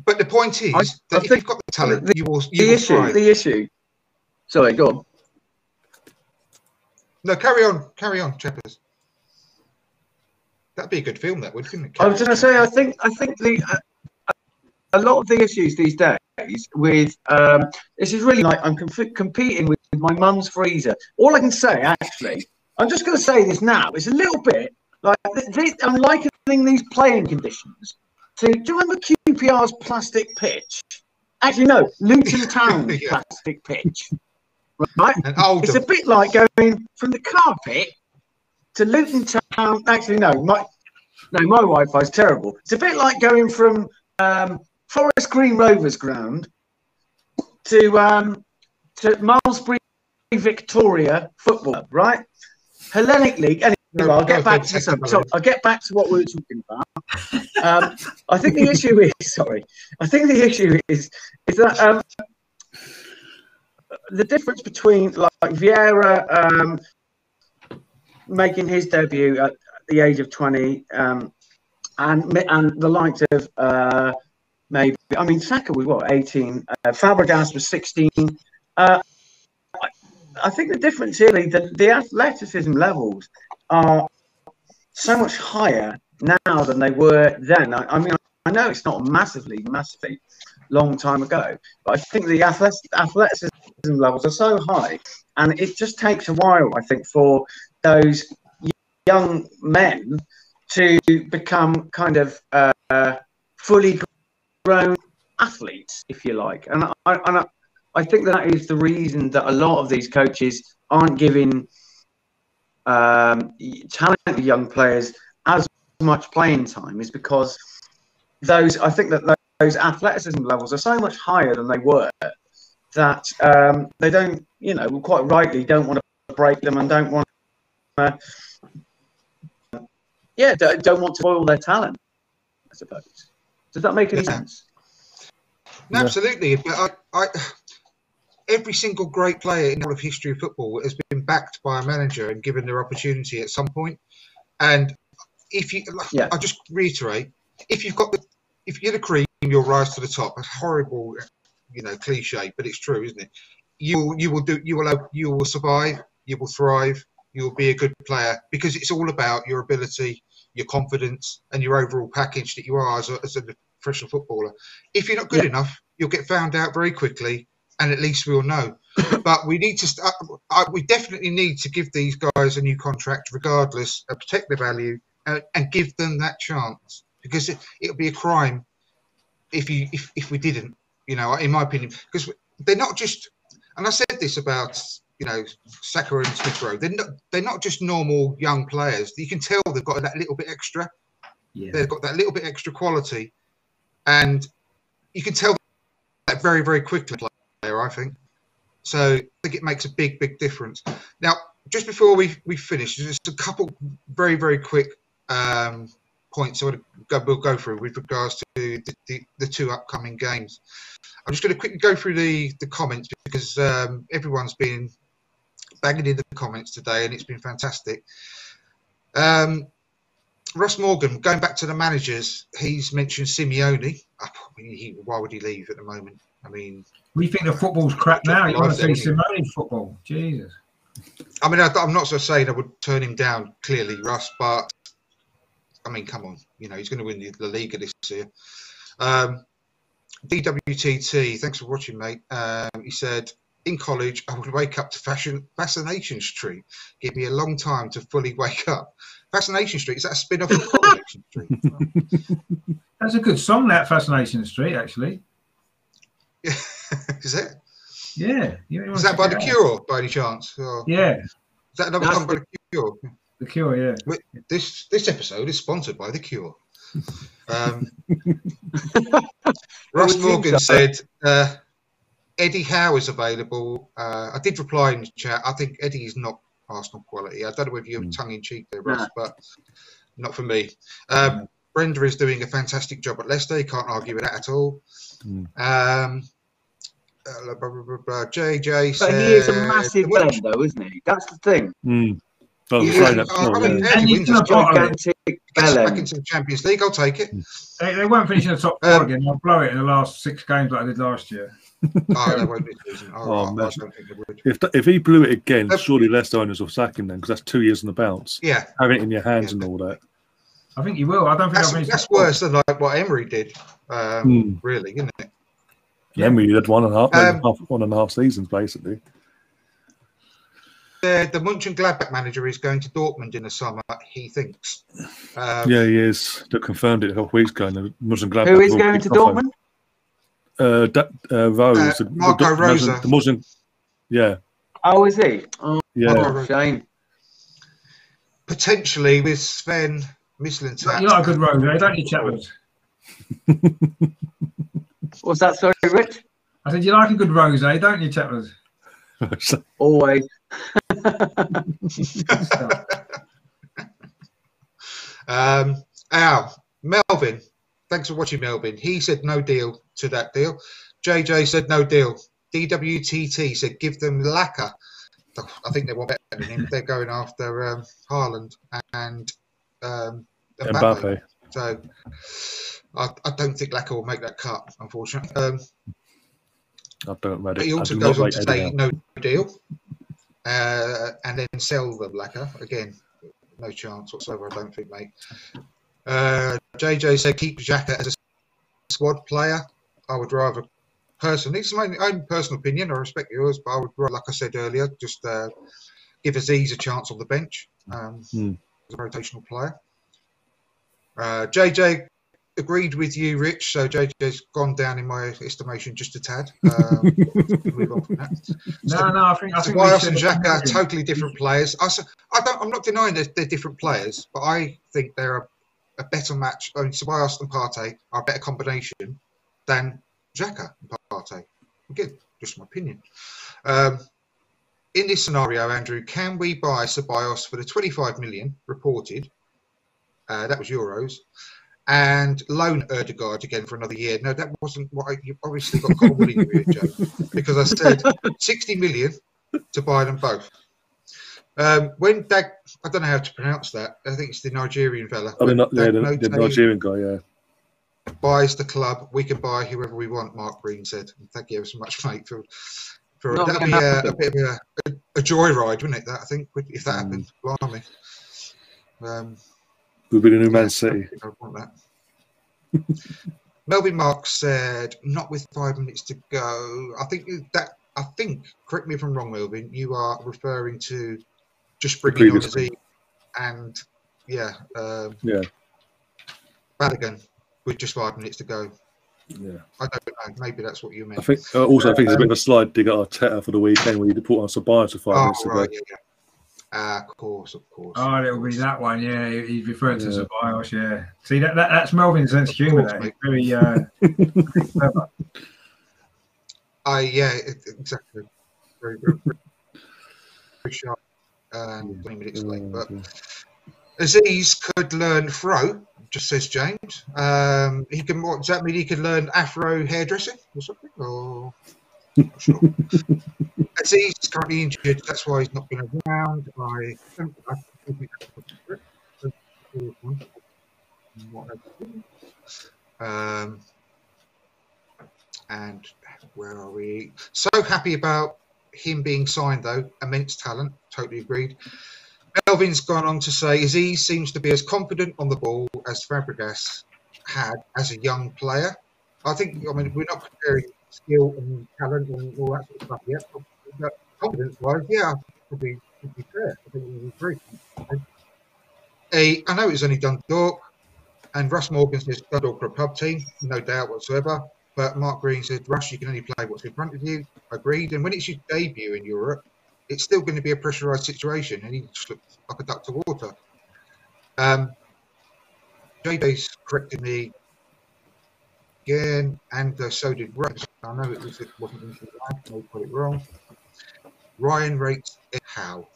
But the point is I, that I if you've got the talent, the- you will. You The will issue, the issue. Sorry, go on. No, carry on, carry on, Chappers. That'd be a good film, that would, couldn't it? I was going to say, I think, I think the uh, a lot of the issues these days with um, this is really like I'm comp- competing with my mum's freezer. All I can say, actually, I'm just going to say this now. It's a little bit like I'm likening these playing conditions to. Do you remember QPR's plastic pitch? Actually, no, Luton Town's Yeah. plastic pitch. Right? It's a bit like going from the carpet to Luton Town. Actually, no, my no, my Wi-Fi is terrible. It's a bit like going from um, Forest Green Rovers ground to um, to Malmesbury Victoria Football Club, right? Hellenic League. Anyway, No, I'll no get back to Hector so, I'll get back to what we were talking about. Um, I think the issue is sorry. I think the issue is is that um, the difference between like Vieira um, making his debut at the age of 20 um, and and the likes of uh, maybe I mean Saka was what 18 uh, Fabregas was 16 uh, I, think the difference really the, the athleticism levels are so much higher now than they were then I, I mean I know it's not massively massively long time ago but I think the athlet- athleticism levels are so high and it just takes a while I think for those young men to become kind of uh, fully grown athletes, if you like. And I, and I, I think that is the reason that a lot of these coaches aren't giving um, talented young players as much playing time, is because those I think that those athleticism levels are so much higher than they were that um, they don't, you know, quite rightly don't want to break them and don't want to yeah, don't, want to spoil their talent, I suppose. Does that make any Yeah. sense? No, Yeah. Absolutely. But I, I, every single great player in all of history of football has been backed by a manager and given their opportunity at some point. And if you, Yeah. I just reiterate, if you've got the, if you're the cream, you'll rise to the top. A horrible, you know, cliche, but it's true, isn't it? You you will do you will you will survive. You will thrive. You will be a good player because it's all about your ability, your confidence, and your overall package that you are as a, as a professional footballer. If you're not good Yeah. enough, you'll get found out very quickly, and at least we'll know. but we need to. St- uh, I, we definitely need to give these guys a new contract, regardless, and protect their value, and, and give them that chance because it, it'll be a crime if you if, if we didn't. You know, in my opinion, because they're not just. And I said this about you know Saka and Smith Rowe. They're not they're not just normal young players. You can tell they've got that little bit extra. Yeah. They've got that little bit extra quality, and you can tell that very very quickly. I think. So I think it makes a big big difference. Now, just before we we finish, just a couple very very quick um, points I want to go, we'll go through with regards to the, the, the two upcoming games. I'm just going to quickly go through the, the comments because um, everyone's been banging in the comments today and it's been fantastic. Um, Ross Morgan, going back to the managers, he's mentioned Simeone. I mean, he, why would he leave at the moment? I mean, We think the football's crap now. You want to see Simeone football? Jesus. I mean, I, I'm not so saying I would turn him down clearly, Russ, but I mean, come on, you know, he's going to win the, the Liga this year. Um, DWTT, thanks for watching, mate. Um, he said, in college, I would wake up to fashion, Fascination Street. Give me a long time to fully wake up. Fascination Street, is that a spin off of Coronation Street? That's a good song, that Fascination Street, actually. is it? Yeah. You Is that by The Cure, by any chance? Or Yeah. Is that another That's song by The Cure? The Cure, yeah. This this episode is sponsored by The Cure. Um, Ross Morgan so. said uh, Eddie Howe is available. Uh, I did reply in the chat. I think Eddie is not Arsenal quality. I don't know whether you're Hmm. tongue in cheek there, Ross, No. but not for me. Um, Brendan is doing a fantastic job at Leicester. You can't argue with that at all. Hmm. Um, blah, blah, blah, blah. JJ But said, he is a massive the Ben, though, isn't he? That's the thing. Mm. I was Yeah, saying that I- I mean, yeah. yeah, And he's wins gonna us part of it. Gigantic back into the Champions League. I'll take it. They, they won't finish in the top four Um, again. They'll blow it in the last six games like I did last year. Oh, they won't this season. Oh, Oh, I- I don't think they would. If if he blew it again, Uh, surely Leicester owners will sack him then because that's two years on the bounce. Yeah, Having it in your hands Yeah. and all that. I think he will. I don't think that's, that's worse than like what Emery did. Um, Hmm. Really, isn't it? Yeah. we had one and a half, Um, half, one and a half seasons basically. The, the Mönchengladbach manager is going to Dortmund in the summer. He thinks. Um, yeah, he is. They confirmed it a couple of weeks ago. And the Mönchengladbach Who is going to off over- Dortmund? Uh, da, uh, Rose. Uh, the, Marco the, Rosa. The Muslim. Yeah, Oh, is he? Oh, yeah. Shame. Potentially with Sven Mislintat. You're not a good road, eh? don't you, Chapman? What's that, sorry, Rich? I said you like a good rose, eh? don't you, Chapman? Always. Um, Al, Melvin, thanks for watching, Melvin. He said no deal to that deal. JJ said no deal. DWTT said give them Lacaze. I think they want better than him. They're going after um, Haaland and um, Mbappe. Mbappe. So I, I don't think Lacaze will make that cut, unfortunately. Um, I don't but it. he also goes on to say no deal uh, and then sell them Lacaze. Again, no chance whatsoever, I don't think, mate. Uh, JJ said keep Xhaka as a squad player. I would rather, personally, it's my own personal opinion. I respect yours, but I would, rather, like I said earlier, just uh, give Azeez a chance on the bench um, Hmm. as a rotational player. Uh, JJ agreed with you, Rich. So JJ's gone down in my estimation just a tad. Um, move on from that. No, no, I think I think we and Xhaka are totally different players. I, I don't, I'm not denying that they're different players, but I think they're a, a better match. I mean, Ceballos and Partey are a better combination than Xhaka and Partey. Again, just my opinion. Um, in this scenario, Andrew, can we buy Ceballos for the 25 million reported? Uh, that was euros. And loan Odegaard again for another year. No, that wasn't what I, you obviously got caught with you, Joe, because I said 60 million to buy them both. Um, when Dag, I don't know how to pronounce that. I think it's the Nigerian fella. I mean, When yeah, the, the Nigerian guy, yeah. buys the club, we can buy whoever we want. Mark Green said. And thank you ever so much, mate. For, for Not that'd be a, a bit of a, a, a joyride, wouldn't it? That I think if that Mm. happened, blimey. Um, We'll be the new Man City. I'd want that. Melvin Marks said, "Not with five minutes to go." I think that I think. Correct me if I'm wrong, Melvin. You are referring to just bringing on Z and yeah, um, Yeah. Balogun with just five minutes to go. Yeah. I don't know. Maybe that's what you meant. I think uh, also I think it's a bit of a slide dig at Arteta for the weekend where you put on Ceballos for five Oh, minutes ago. right, yeah, yeah. Ah, of course, of course. Oh, it'll be that one. Yeah, he's referring to Yeah. Ceballos. Yeah. See that, that that's Melvin's sense of humour. course, That mate. very uh, clever. I yeah, it, exactly. Very, very, very, sharp. Um, 20 minutes late, but Azeez could learn throw. Just says James. Um, he can. What does that mean? He could learn Afro hairdressing or something, or. Azeez is currently injured. That's why he's not been around. I. I Um, and where are we? So happy about him being signed, though. Immense talent. Totally agreed. Melvin's gone on to say Azeez seems to be as confident on the ball as Fabregas had as a young player. I think, I mean, we're not comparing skill and talent and all that sort of stuff yet, but- but confidence wise, yeah, probably would be fair. I think we agree. A, I know it was only Dundalk, and Russ Morgan says Dundalk are a pub team, no doubt whatsoever. But Mark Green said, Russ, you can only play what's in front of you. Agreed. And when it's your debut in Europe, it's still going to be a pressurised situation, and he just looks like a duck to water. Um, JB's corrected me again, and uh, so did Rex. I know it, was, it wasn't anything bad, put it wrong. Ryan rates Ed Howe.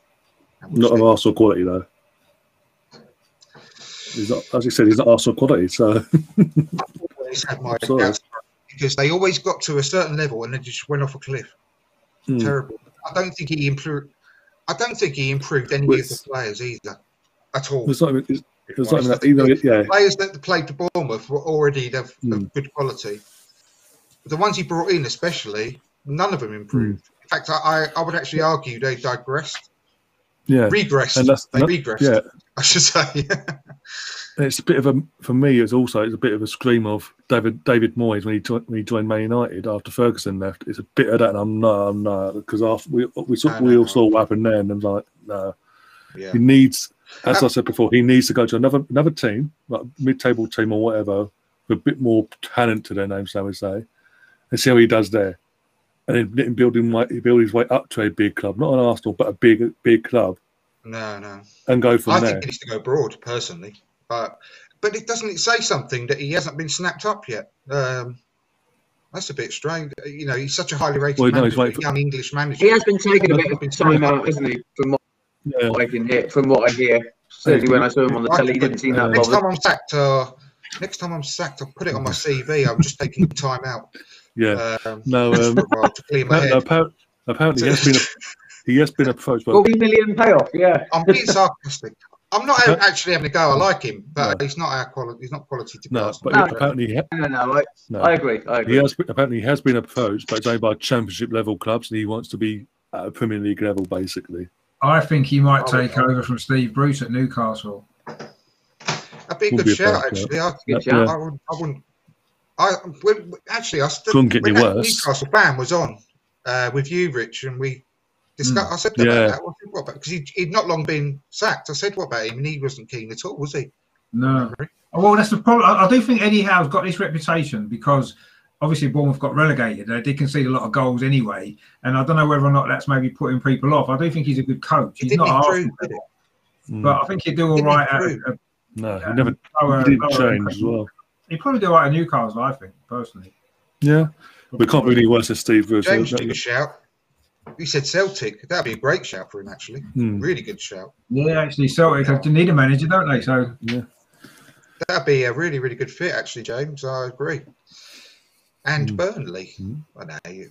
Not of said- Arsenal quality though. He's not, as you said, he's not Arsenal quality. So always had my doubts because they always got to a certain level and then just went off a cliff. Hmm. Terrible. I don't think he improved. I don't think he improved any Well, of the players either, at all. there's not even, there's, there's not even that, even, yeah, players that played for Bournemouth were already of, of good quality. The ones he brought in, especially, none of them improved. Hmm. In fact, I, I, would actually argue they digressed, yeah, regressed. and that's they that- regressed. yeah. I should say. It's a bit of a for me. It's also it's a bit of a scream of David David Moyes when he jo- when he joined Man United after Ferguson left. It's a bit of that, and I'm no, I'm not because after we we saw, No, no, we all no. saw what happened then, and I'm like, no, yeah. he needs, as I said before, he needs to go to another another team, like mid-table team or whatever, with a bit more talent to their name, so we say, and see how he does there, and then let him build him build his way up to a big club, not an Arsenal, but a big big club, No, no. and go from I there. think he needs to go abroad personally, but but it doesn't it say something that he hasn't been snapped up yet. Um, that's a bit strange. You know, he's such a highly rated Well, no, he's manager, for- young English manager. He has been taking a bit of time out, hasn't he? From what Yeah. I can hear, from what I hear. Certainly, when I saw him on the telly, he didn't seem that Next bothered. time I'm sacked, uh, next time I'm sacked, I'll put it on my CV. I'm just taking time out. Yeah, Um, no, um, for a while to clear my no, no, head. apparently, apparently he has been he has been approached by Forty million payoff, yeah. I'm being sarcastic. I'm not Okay. actually having a go. I like him, but he's not our quality. He's not quality to no, pass. but No. apparently he, ha- No, no, I, no. I agree. I he agree. has apparently he has been approached, but it's only by championship level clubs, and he wants to be at a Premier League level, basically. I think he might Oh, take okay. over from Steve Bruce at Newcastle. That'd be a good be shout, perfect actually. I, Good Yeah. shout. I wouldn't. I wouldn't. I when, actually I stood, Couldn't get when any that worse. Newcastle fan was on uh, with you, Rich, and we discussed. I said Yeah. about that. I said, what about because he, he'd not long been sacked. I said, what about him? And he wasn't keen at all, was he? No. Oh, Well, that's the problem. I I do think Eddie Howe's got this reputation because obviously Bournemouth got relegated. They did concede a lot of goals anyway, and I don't know whether or not that's maybe putting people off. I do think he's a good coach. He's didn't improve, Arsenal. Mm. but I think he'd do all Didn't right. At, improve. at, no, he um, never lower- he didn't lower change as well. He'd probably do all right at Newcastle, I think, personally. Yeah, we can't be any worse than Steve Bruce. James so took a shout. He said Celtic. That'd be a great shout for him, actually. Hmm. Really good shout. Yeah, actually, Celtic they need a manager, don't they? So yeah, That'd be a really, really good fit, actually, James. I agree. And Hmm. Burnley. Hmm. I know. you-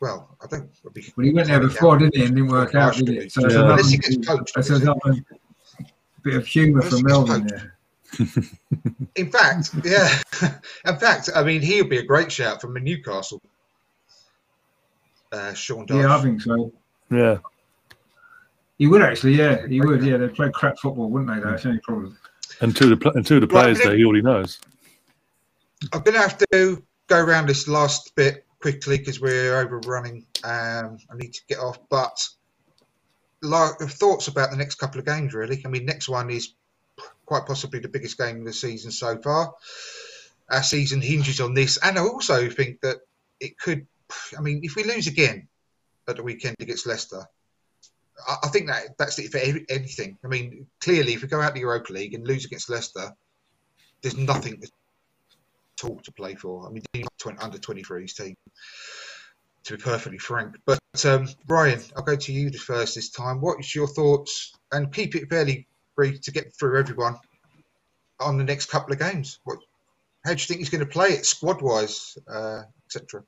Well, I don't. Be- well, he went there before, didn't he? And didn't work out, did it? So there's Yeah. another, Unless he gets coached. there's another bit of humour Unless from he Melvin there. In fact, yeah. In fact, I mean, he would be a great shout from the Newcastle. Uh, Sean Dyche. Yeah, I think so. Yeah, He would actually, yeah, he would. Yeah, they play crap football, wouldn't they? That's the only problem. and two of the pla- and two of the Right, players then- there he already knows. I'm going to have to go around this last bit quickly because we're overrunning. Um, I need to get off, but like thoughts about the next couple of games, really. I mean, next one is quite possibly the biggest game of the season so far. Our season hinges on this, and I also think that it could. I mean, if we lose again at the weekend against Leicester, I, I think that that's it for anything. I mean, clearly, if we go out the Europa League and lose against Leicester, there's nothing at all to play for. I mean, he's not 20, under 23s team, to be perfectly frank. But um, Brian, I'll go to you first this time. What is your thoughts? And keep it fairly brief to get through everyone on the next couple of games. What? How do you think he's going to play it, squad wise, uh, etc.?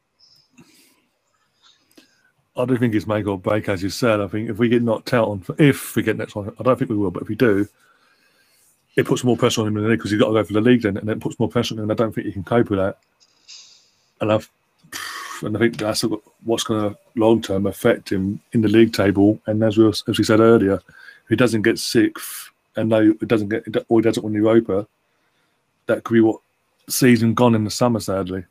I do think it's make or break, as you said. I think if we get knocked out on, if we get next one, I don't think we will, but if we do, it puts more pressure on him in the league because he's got to go for the league then, and it puts more pressure on him. And I don't think he can cope with that. And I've, and I think that's what's going to long term affect him in the league table. And as we as we said earlier, if he doesn't get sixth and no, it doesn't get or he doesn't win Europa, that could be what season gone in the summer. Sadly,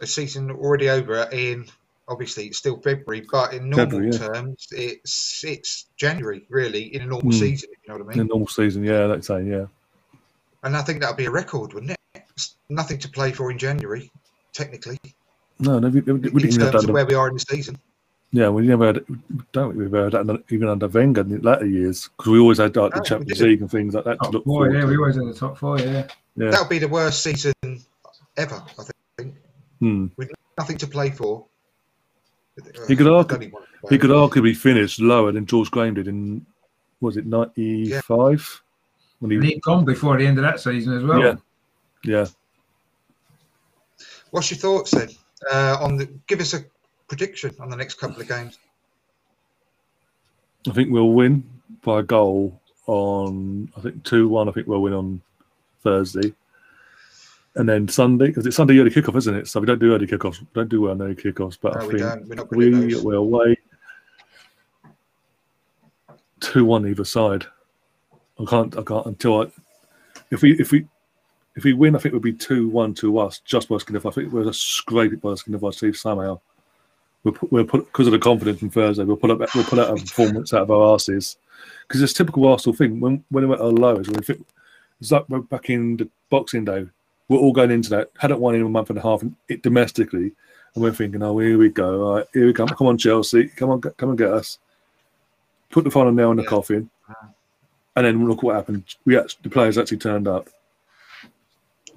The season already over in obviously it's still February, but in normal February, yeah. terms, it's it's January really in a normal Hmm. season. You know what I in mean? the normal season, yeah, let's say, yeah. And I think that'll be a record, wouldn't it? It's nothing to play for in January, technically, No, no, we, we, we in didn't even have terms done of the where we are in the season. Yeah, we never had, don't think we've heard that under- even under Wenger in the latter years because we always had like the No, Champions. League and things like that to look four, forward yeah, to. we always had the top four, yeah. Yeah. That would be the worst season ever. I think Hmm. With nothing to play for. He could argue- don't even want to play He could arguably finish lower than George Graham did in was it ninety five when And he he'd gone before the end of that season as well. Yeah. yeah What's your thoughts then? Uh, on the give us a prediction on the next couple of games. I think we'll win by a goal on I think two one. I think we'll win on Thursday, and then Sunday because it's Sunday early kickoff, isn't it? So we don't do early kickoffs. We don't do well on early kickoffs, but No, I we think don't. We're not good we we're away two one either side. I can't. I can't until I. If we if we if we win, I think it would be two one to us just by skin of. I think we'll just scrape it by skin of our teeth somehow. We'll put, we'll put because of the confidence from Thursday. We'll put up we'll put out a performance out of our asses because it's a typical Arsenal thing. When when we're at our lowest, when we think, it's like we're back in the Boxing Day. We're all going into that. Hadn't won in a month and a half it domestically, and we're thinking, oh, here we go. All right, here we come. Come on, Chelsea. Come on, come and get us. Put the final nail in the Yeah. coffin, and then look what happened. We actually, the players actually turned up,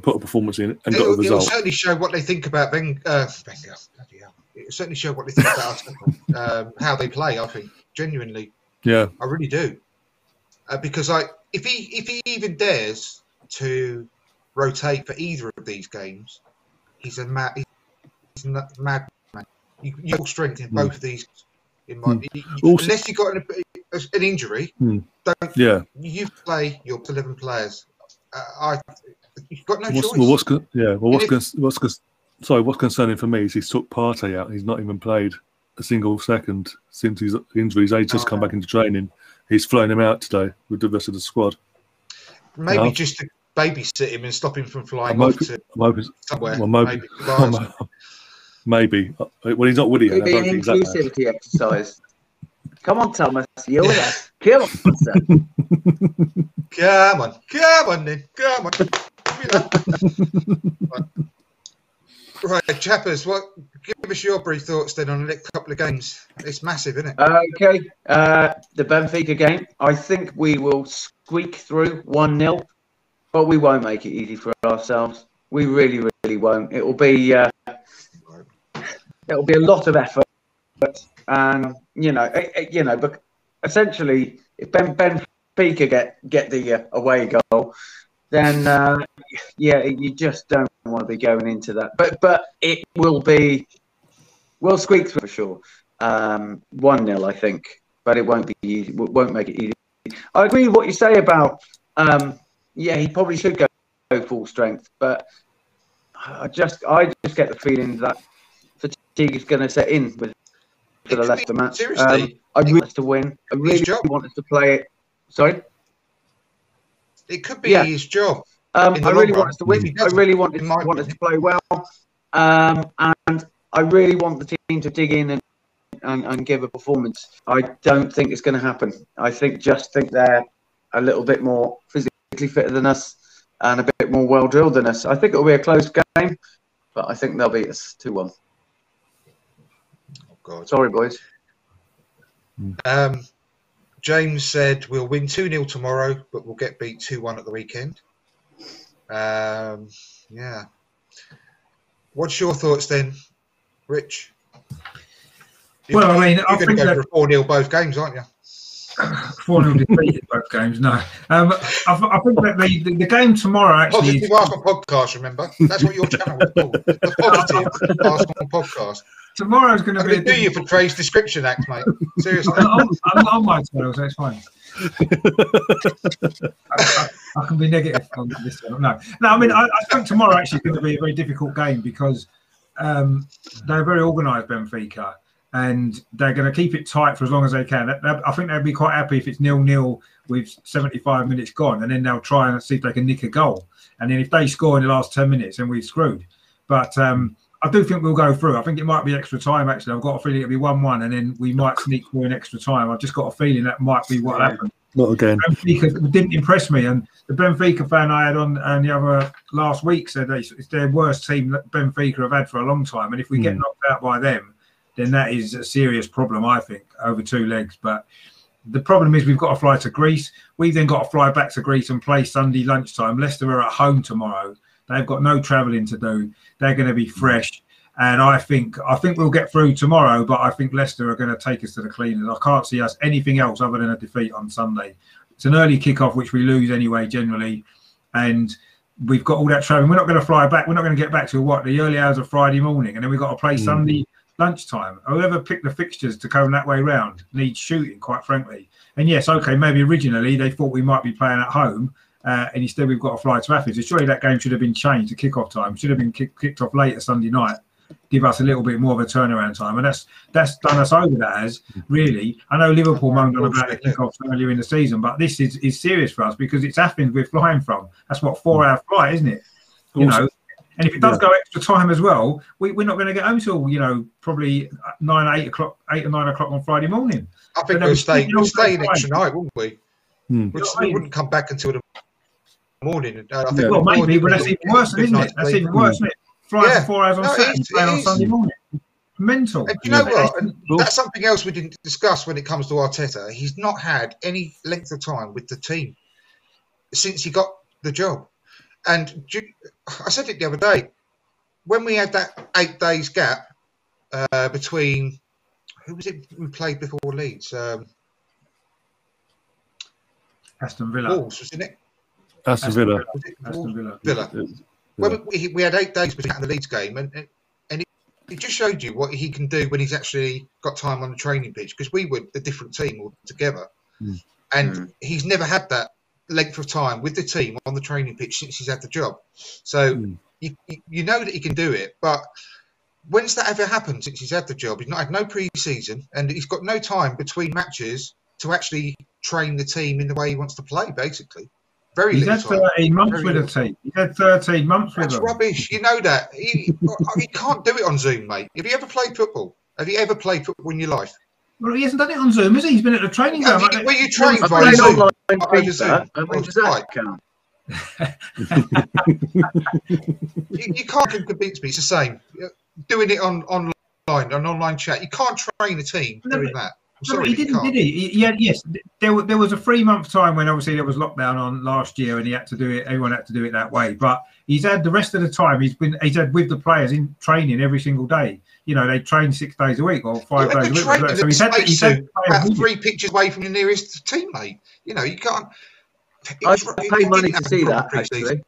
put a performance in, and got a It'll, it'll result. certainly show what they think about Wenger. Uh, Wenger. Bloody hell. It'll certainly show what they think about um, how they play. I think genuinely, Yeah, I really do, uh, because I if he if he even dares to rotate for either of these games, he's a mad he's a mad man. You, you have strength in both of these. In my, Hmm. you- Also- unless you got an, an injury, Hmm. don't yeah. you play your eleven players? Uh, I you've got no What's, choice. well, what's con- yeah? Well, what's con- what's con- sorry? What's concerning for me is he's took Partey out. He's not even played a single second since his injuries. He's just come Oh. back into training. He's flown him out today with the rest of the squad. Maybe Yeah. just to babysit him and stop him from flying I'm off hoping, to I'm hoping somewhere. well, maybe, maybe. maybe. Uh, Well, he's not Woody. yet. I It'd be an think he's that bad. inclusivity exercise. Come on, Thomas. You're with us. Come on. Come on, come on then, come on. Right. right, chappers, what? Give us your brief thoughts then on the next couple of games. It's massive, isn't it? Okay, uh, the Benfica game. I think we will squeak through 1 0, but we won't make it easy for ourselves. We really, really won't. It will be uh, it will be a lot of effort, and you know, eh, eh, you know, but essentially, if Ben Benfica get get the uh, away goal, then uh, yeah, you just don't want to be going into that. But but it will be, we'll squeak for sure. Um, one 0 I think, but it won't be easy. it Won't make it easy. I agree with what you say about. Um, yeah, he probably should go, go full strength, but I just I just get the feeling that fatigue is going to set in with to the be- match. seriously, Um, I really want us to win. I really want us to play it. Sorry. It could be Yeah. his job. Um, I really want run. us to win. I really want, in want us to play well, um, and I really want the team to dig in and, and, and give a performance. I don't think it's going to happen. I think just think they're a little bit more physically fitter than us and a bit more well drilled than us. I think it'll be a close game, but I think they'll beat us two one. Oh God. Sorry, boys. Um, James said we'll win 2 0 tomorrow, but we'll get beat 2 1 at the weekend. Um, yeah. What's your thoughts then, Rich? You- Well, I mean, you're I going think to go that- for 4 0 both games, aren't you? 4 0 defeated both games. No. Um, I, I think that the, the, the game tomorrow actually Positive is, Arsenal podcast, remember? That's what your channel was called. The Positive Arsenal podcast. tomorrow's going to be. do you for Trey's description act, mate. Seriously. I'm, I'm, on my channel, so it's fine. I, I, I can be negative on this one. No, no. I mean, I, I think tomorrow actually is going to be a very difficult game because um, they're very organised, Benfica, and they're going to keep it tight for as long as they can. I think they'd be quite happy if it's nil nil with 75 minutes gone, and then they'll try and see if they can nick a goal. And then if they score in the last 10 minutes, then we're screwed. But um, I do think we'll go through. I think it might be extra time. Actually, I've got a feeling it'll be one-one, and then we might sneak through in extra time. I've just got a feeling that might be what happens. Not again. Benfica didn't impress me, and the Benfica fan I had on and the other last week said it's their worst team that Benfica have had for a long time. And if we get Hmm. knocked out by them, then that is a serious problem, I think, over two legs. But the problem is we've got to fly to Greece. We've then got to fly back to Greece and play Sunday lunchtime. Leicester are at home tomorrow. They've got no travelling to do. They're going to be fresh. And I think I think we'll get through tomorrow, but I think Leicester are going to take us to the cleaners. I can't see us anything else other than a defeat on Sunday. It's an early kickoff, which we lose anyway, generally. And we've got all that travelling. We're not going to fly back. We're not going to get back to what the early hours of Friday morning, and then we've got to play Mm. Sunday lunchtime. Whoever picked the fixtures to come that way round needs shooting, quite frankly. And yes, okay, maybe originally they thought we might be playing at home, uh, and instead we've got to fly to Athens. So surely that game should have been changed to kick-off time. Should have been kick, kicked off later Sunday night. Give us a little bit more of a turnaround time, and that's that's done us over. That has really. I know Liverpool moaned on about the kick-offs earlier in the season, but this is, is serious for us because it's Athens we're flying from. That's what four-hour flight, isn't it? You know, and if it does go extra time as well, we, we're not going to get home till you know probably nine, eight o'clock, eight or nine o'clock on Friday morning. I think But we'll no, stay. you We'll know, stay an extra night, wouldn't we? Hmm. We, You know what I we mean? wouldn't come back until the morning. Uh, I think Yeah. Well, maybe, morning but that's would even worse, isn't night it? That's sleep. even worse, isn't it? Flying Yeah. four hours on No, Saturday, is, on. Sunday morning. Mental. And you know Yeah. what? And that's something else we didn't discuss when it comes to Arteta. He's not had any length of time with the team since he got the job. And do you- I said it the other day when we had that eight days gap uh, between who was it we played before Leeds? Um, Aston Villa. Wolves, wasn't it? Aston Villa. Was it Aston Villa. Villa. Yeah. Well, we, we had eight days between the Leeds game, and and it, it just showed you what he can do when he's actually got time on the training pitch. Because we were a different team altogether, Mm. and Mm. he's never had that length of time with the team on the training pitch since he's had the job. So Mm. you, you know that he can do it, but when's that ever happened since he's had the job? He's not had no pre-season, and he's got no time between matches to actually train the team in the way he wants to play. Basically, very He's little had time. 13 months Very with a team. He's had 13 months with That's them. rubbish. You know that. He, he can't do it on Zoom, mate. Have you ever played football? Have you ever played football in your life? Well, he hasn't done it on Zoom, has he? He's been at the training Have ground. you, like- were you trained I've via played Zoom? online Over FIFA. Zoom. uh, What does that count? You, you can't convince me. It's the same. Doing it on online, on online chat. You can't train a team No, doing but- that. I'm No, he didn't, did he? He- Yeah, yes. There, there was a three month time when obviously there was lockdown on last year, and he had to do it. Everyone had to do it that way. But he's had the rest of the time. He's been he's had with the players in training every single day. You know, they train six days a week or five Yeah, days a but week. training So he's had, space he's had to players about three pitches away from your nearest teammate. You know, you can't. it I was- I it paid money to see that, actually,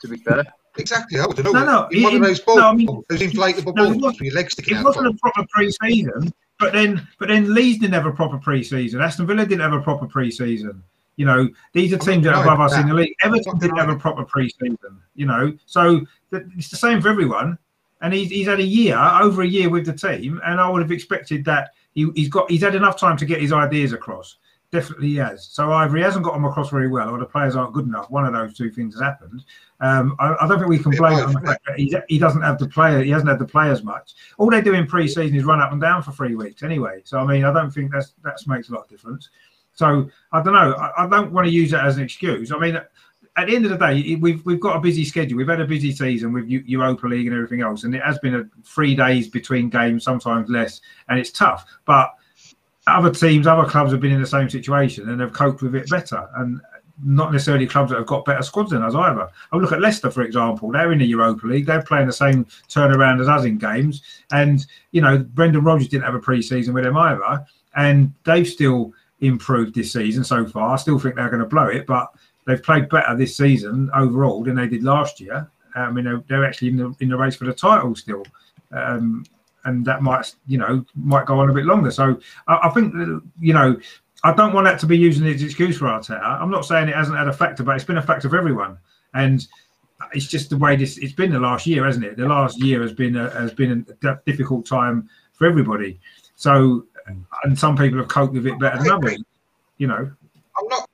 to be fair. Exactly. I would know. No, no, In one it- of those balls, no, I mean- those inflatable No, it balls wasn't- with your legs sticking It out. wasn't a proper pre-season, but then but then Leeds didn't have a proper pre-season. Aston Villa didn't have a proper pre-season. You know, these are teams that are above denying us in the league. Everton didn't have a proper pre-season. You know, so th- it's the same for everyone. And he's, he's had a year, over a year with the team, and I would have expected that he, he's got he's had enough time to get his ideas across. Definitely he has. So either he hasn't got them across very well, or the players aren't good enough. One of those two things has happened. Um, I, I don't think we can blame that he, he doesn't have the player. He hasn't had the players much. All they do in pre-season is run up and down for three weeks anyway. So I mean, I don't think that's that makes a lot of difference. So I don't know. I, I don't want to use that as an excuse. I mean, at the end of the day, we've we've got a busy schedule. We've had a busy season with Eu- Europa League and everything else, and it has been a three days between games, sometimes less, and it's tough. But other teams, other clubs have been in the same situation and have coped with it better, and not necessarily clubs that have got better squads than us either. I look at Leicester, for example. They're in the Europa League. They're playing the same turnaround as us in games, and you know Brendan Rodgers didn't have a pre-season with them either, and they've still improved this season so far. I still think they're going to blow it, but they've played better this season overall than they did last year. I mean, they're, they're actually in the in the race for the title still, um, and that might you know might go on a bit longer. So I, I think that, you know I don't want that to be used as an excuse for Arteta. I'm not saying it hasn't had a factor, but it's been a factor for everyone, and it's just the way this it's been the last year, hasn't it? The last year has been a, has been a difficult time for everybody. So, and some people have coped with it better than others. You know, I'm not.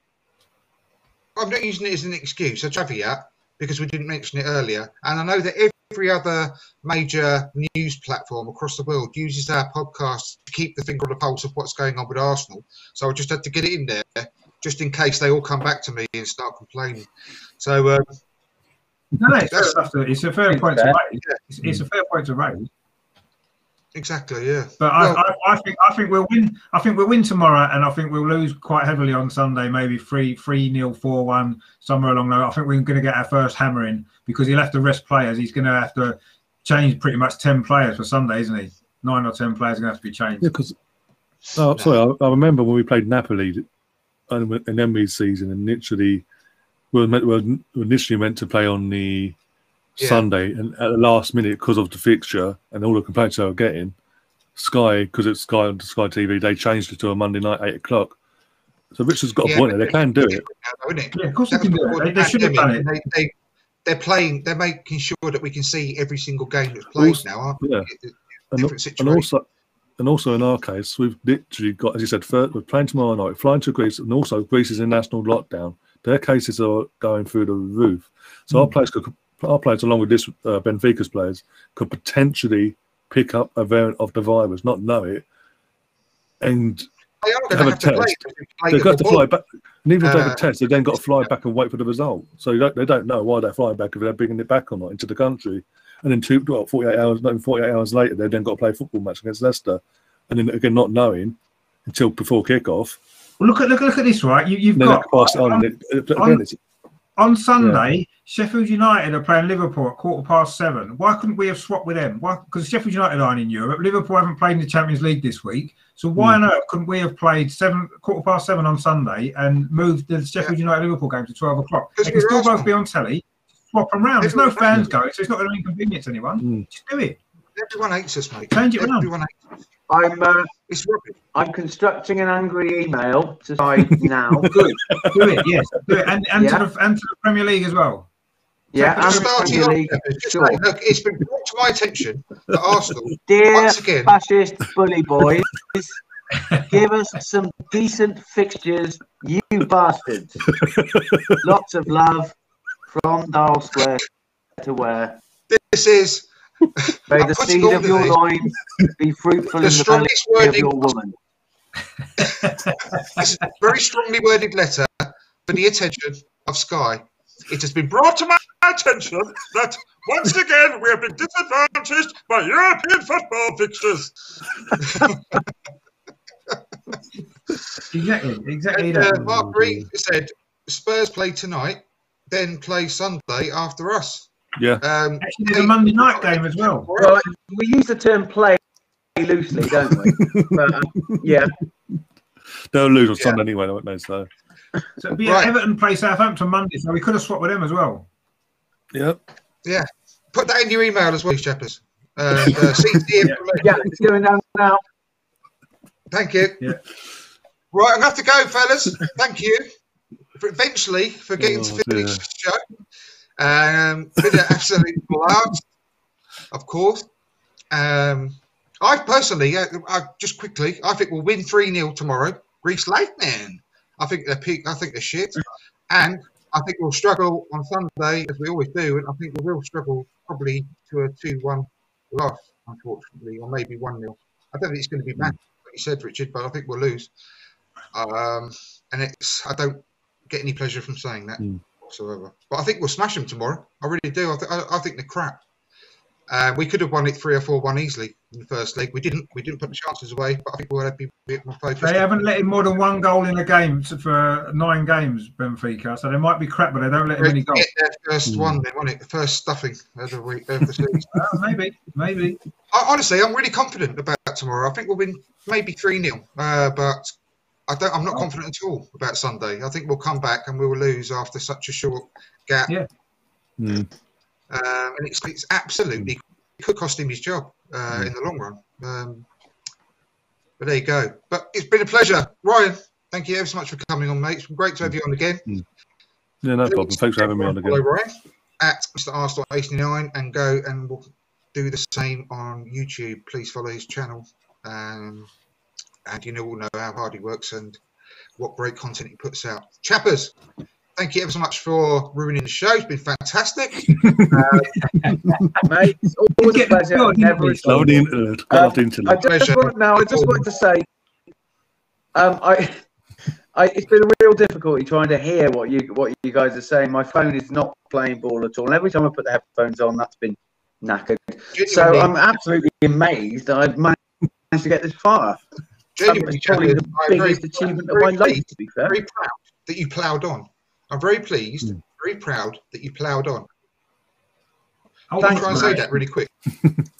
I'm not using it as an excuse, a caveat, because we didn't mention it earlier. And I know that every other major news platform across the world uses our podcast to keep the finger on the pulse of what's going on with Arsenal. So I just had to get it in there, just in case they all come back to me and start complaining. So uh, no, no, it's, fair enough to, it's a fair point to fair. raise. It's, it's a fair point to raise. Exactly. Yeah. But I, Well- I, I think I think we'll win. I think we'll win tomorrow, and I think we'll lose quite heavily on Sunday. Maybe three three nil, four one, somewhere along there. I think we're going to get our first hammering because he'll have to rest players. He's going to have to change pretty much ten players for Sunday, isn't he? Nine or ten players are going to have to be changed. Yeah, because oh, sorry, I, I remember when we played Napoli in in Emery's season, and literally we were, we were initially meant to play on the Yeah. Sunday, and at the last minute, because of the fixture and all the complaints they were getting, Sky, because it's Sky on Sky TV, they changed it to a Monday night eight o'clock. So Richard's got a point there; they can do it. Now, isn't it? Yeah, of course they can do it. They, they should have done it. They, they, they're playing. They're making sure that we can see every single game that's played Also- now. Aren't yeah. they? And, and also, and also in our case, we've literally got, as you said, first, we're playing tomorrow night, flying to Greece, and also Greece is in national lockdown. Their cases are going through the roof. So Hmm. our players could, our players, along with this uh, Benfica's players, could potentially pick up a variant of the virus, not know it, and They are going have to a to test. play they've got to football. fly back. And even if they have Uh, a test, they've then got to fly back and wait for the result. So they don't, they don't know why they're flying back if they're bringing it back or not into the country. And then two, well, 48 hours, not even 48 hours later, they've then got to play a football match against Leicester. And then again, not knowing until before kick-off. Well, look at look, look at this, right? You, you've got they pass it on. on, And it, again, on- it's, on Sunday, Sheffield United are playing Liverpool at quarter past seven. Why couldn't we have swapped with them? Why? Because Sheffield United aren't in Europe. Liverpool haven't played in the Champions League this week. So why Hmm. on earth couldn't we have played seven quarter past seven on Sunday and moved the Sheffield United Liverpool game to twelve o'clock? Because They can still both be on telly. Swap them round. There's no fans going, so it's not going to inconvenience anyone. Hmm. Just do it. Everyone hates us, mate. Change it around. Everyone hates us. I'm uh, It's rubbish. I'm constructing an angry email to Sky now. Good. do it. Yes. Do it. And, and Yeah. to the and to the Premier League as well. Yeah, Just and starting Premier League. Just Sure. saying, look, it's been brought to my attention that Arsenal, Dear once again, fascist bully boys, give us some decent fixtures, you bastards. Lots of love from Dial Square to where. this is May the seed of of your this- loins be fruitful the in the belly of your woman. It's a very strongly worded letter for the attention of Sky. It has been brought to my attention that once again we have been disadvantaged by European football fixtures. Exactly. Exactly And uh. Mark Reed said Spurs play tonight, then play Sunday after us. Yeah. Um, Actually, there's a Monday night game as well. Well, we use the term play loosely, don't we? but, uh, yeah. They'll lose on Yeah. Sunday anyway, won't they? So, So be Right. Everton play Southampton Monday, so we could have swapped with them as well. Yep. Yeah. put that in your email as well, Shepherds. Uh, uh, CT information. Yeah, it's going down now. Thank you. Yeah. Right, I'm going to have to go, fellas. Thank you for eventually for getting Oh, to finish the show. Um, been an absolute blast, of course. Um, I personally, uh, I, just quickly, I think we'll win 3 0 tomorrow. Greece Lightning. I think they're peak, I think they're shit. And I think we'll struggle on Sunday, as we always do. And I think we will struggle probably to a 2 1 loss, unfortunately, or maybe 1 0. I don't think it's going to be bad, like you said, Richard, but I think we'll lose. Um, and it's I don't get any pleasure from saying that Mm. Whatsoever. But I think we'll smash them tomorrow. I really do. I, th- I, I think they're crap. Uh, we could have won it three or four one easily in the first leg. We didn't. We didn't put the chances away. But I think we'll be a bit more focused. They haven't let in more than one goal in a game for nine games, Benfica. So they might be crap, but they don't let in Get many goals. their first Mm. one, they won it. The first stuffing of the week of the season. Oh, maybe, maybe. I, honestly, I'm really confident about tomorrow. I think we'll win maybe three 0 uh, but I don't. I'm not confident at all about Sunday. I think we'll come back and we will lose after such a short gap. Yeah. Mm. Um, and it's, it's absolutely it could cost him his job uh, in the long run. Um, but there you go. But it's been a pleasure, Ryan. Thank you ever so much for coming on, mate. It's been great to have you on again. Yeah, no problem. Thanks for having me on again. Follow again. Ryan at Mr. Arstor89 and go and we'll do the same on YouTube. Please follow his channel. Um, and you know all know how hard he works and what great content he puts out. Chappers, thank you ever so much for ruining the show. It's been fantastic. Mate, it's always a Get- pleasure. Never English. a Love internet. Um, I just, want, now, I just wanted to say, um, I, I, it's been a real difficulty trying to hear what you what you guys are saying. My phone is not playing ball at all. And every time I put the headphones on, that's been knackered. So I'm absolutely amazed that I've managed to get this far. Genuinely, It's probably the Jack, I'm very- biggest achievement of my life, pleased- to be fair. Very proud that you ploughed on. I'm very pleased, Mm. very proud that you ploughed on. Oh, I'll Thanks, try and say that really quick.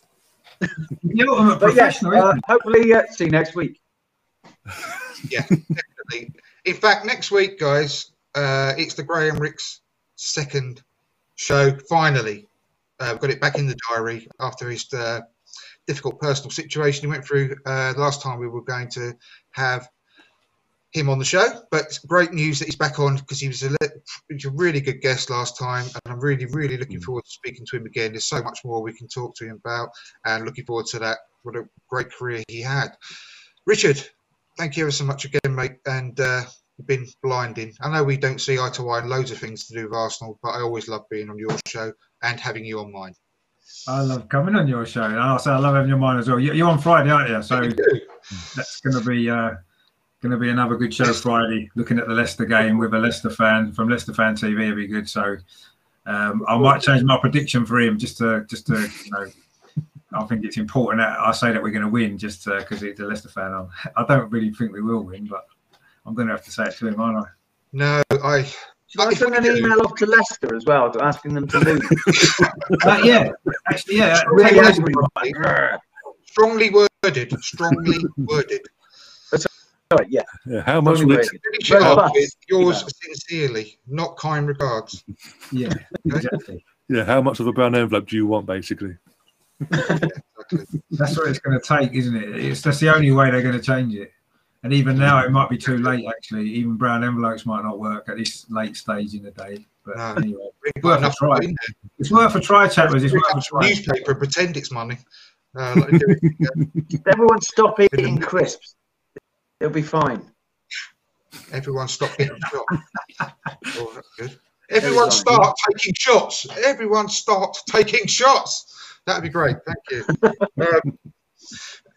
The ultimate But yes, professional, uh, isn't hopefully uh, see you next week. Yeah, definitely. In fact, next week, guys, uh, it's the Graham Rix second show. Finally, uh, got it back in the diary after his uh, difficult personal situation he went through. Uh, last time we were going to have him on the show, but great news that he's back on because he was a, li- he was a really good guest last time, and I'm really, really looking forward to speaking to him again. There's so much more we can talk to him about, and looking forward to that. What a great career he had. Richard, thank you ever so much again, mate, and uh, you've been blinding. I know we don't see eye to eye on loads of things to do with Arsenal, but I always love being on your show and having you on mine. I love coming on your show, and also I love having your mind as well. You- You're on Friday, aren't you? So that's going to be uh, going to be another good show Friday. Looking at the Leicester game with a Leicester fan from Leicester Fan TV, it'll be good. So um, I might change my prediction for him just to just to you know. I think it's important that I say that we're going to win just because he's a Leicester fan. I'm, I don't really think we will win, but I'm going to have to say it to him, aren't I? No, I. Should I send an email off to Leicester as well, to asking them to lose? Uh, yeah, actually, yeah. really take Strongly worded, strongly worded. Sorry, yeah. Yeah, how much would. Finish it off with yours sincerely, not kind regards. Yeah, exactly. yeah, how much of a brown envelope do you want, basically? Exactly. That's what it's going to take, isn't it? It's that's the only way they're going to change it. And even now, it might be too late. Actually, even brown envelopes might not work at this late stage in the day. But No. anyway, We've Worth a try. it's worth a try, chappers. It's worth a try. newspaper and pretend it's money. Uh, like it. Everyone stop eating crisps. It'll be fine. Everyone stop getting shot. Oh, that's good. Everyone start taking shots. Everyone start taking shots. That'd be great. Thank you. Um,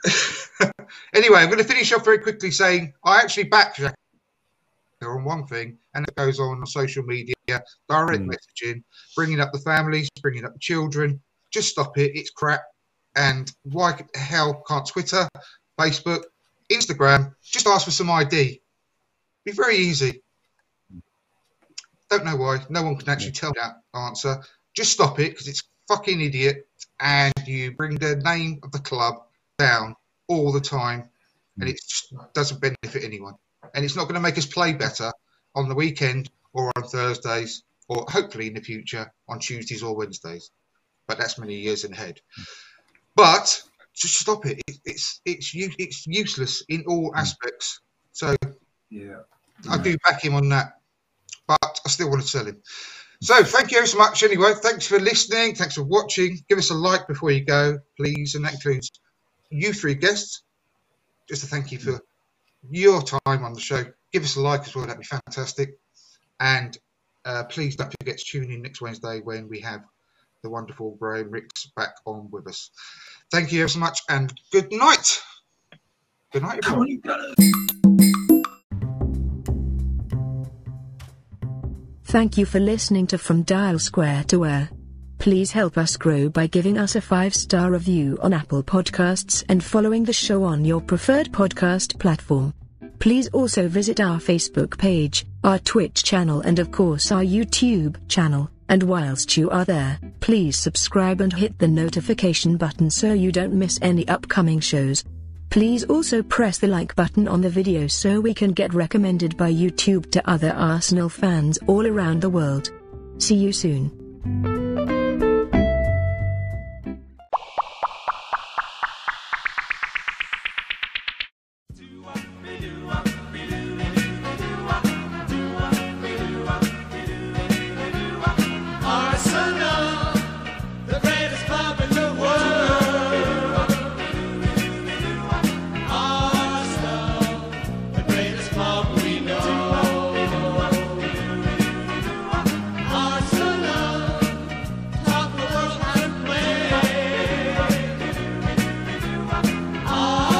anyway, I'm going to finish off very quickly saying I actually back Jack on one thing, and it goes on on social media, direct Mm. messaging, bringing up the families, bringing up the children. Just stop it. It's crap. And why the hell can't Twitter, Facebook, Instagram just ask for some ID? Be very easy. Don't know why. No one can actually tell that answer. Just stop it because it's fucking idiot, and you bring the name of the club down all the time, and mm. it just doesn't benefit anyone. And it's not going to make us play better on the weekend or on Thursdays, or hopefully in the future on Tuesdays or Wednesdays. But that's many years ahead. Mm. But just stop it. it it's it's it's useless in all mm. aspects. So Yeah. I do back him on that, but I still want to sell him. So thank you so much anyway. Thanks for listening. Thanks for watching. Give us a like before you go, please. And that includes you three guests. Just to thank you for your time on the show. Give us a like as well. That'd be fantastic. And uh, please don't forget to tune in next Wednesday when we have the wonderful Graham Rix back on with us. Thank you so much and good night. Good night, everyone. Thank you for listening to From Dial Square to Where. Please help us grow by giving us a five star review on Apple Podcasts and following the show on your preferred podcast platform. Please also visit our Facebook page, our Twitch channel, and of course our YouTube channel. And whilst you are there, please subscribe and hit the notification button so you don't miss any upcoming shows. Please also press the like button on the video so we can get recommended by YouTube to other Arsenal fans all around the world. See you soon.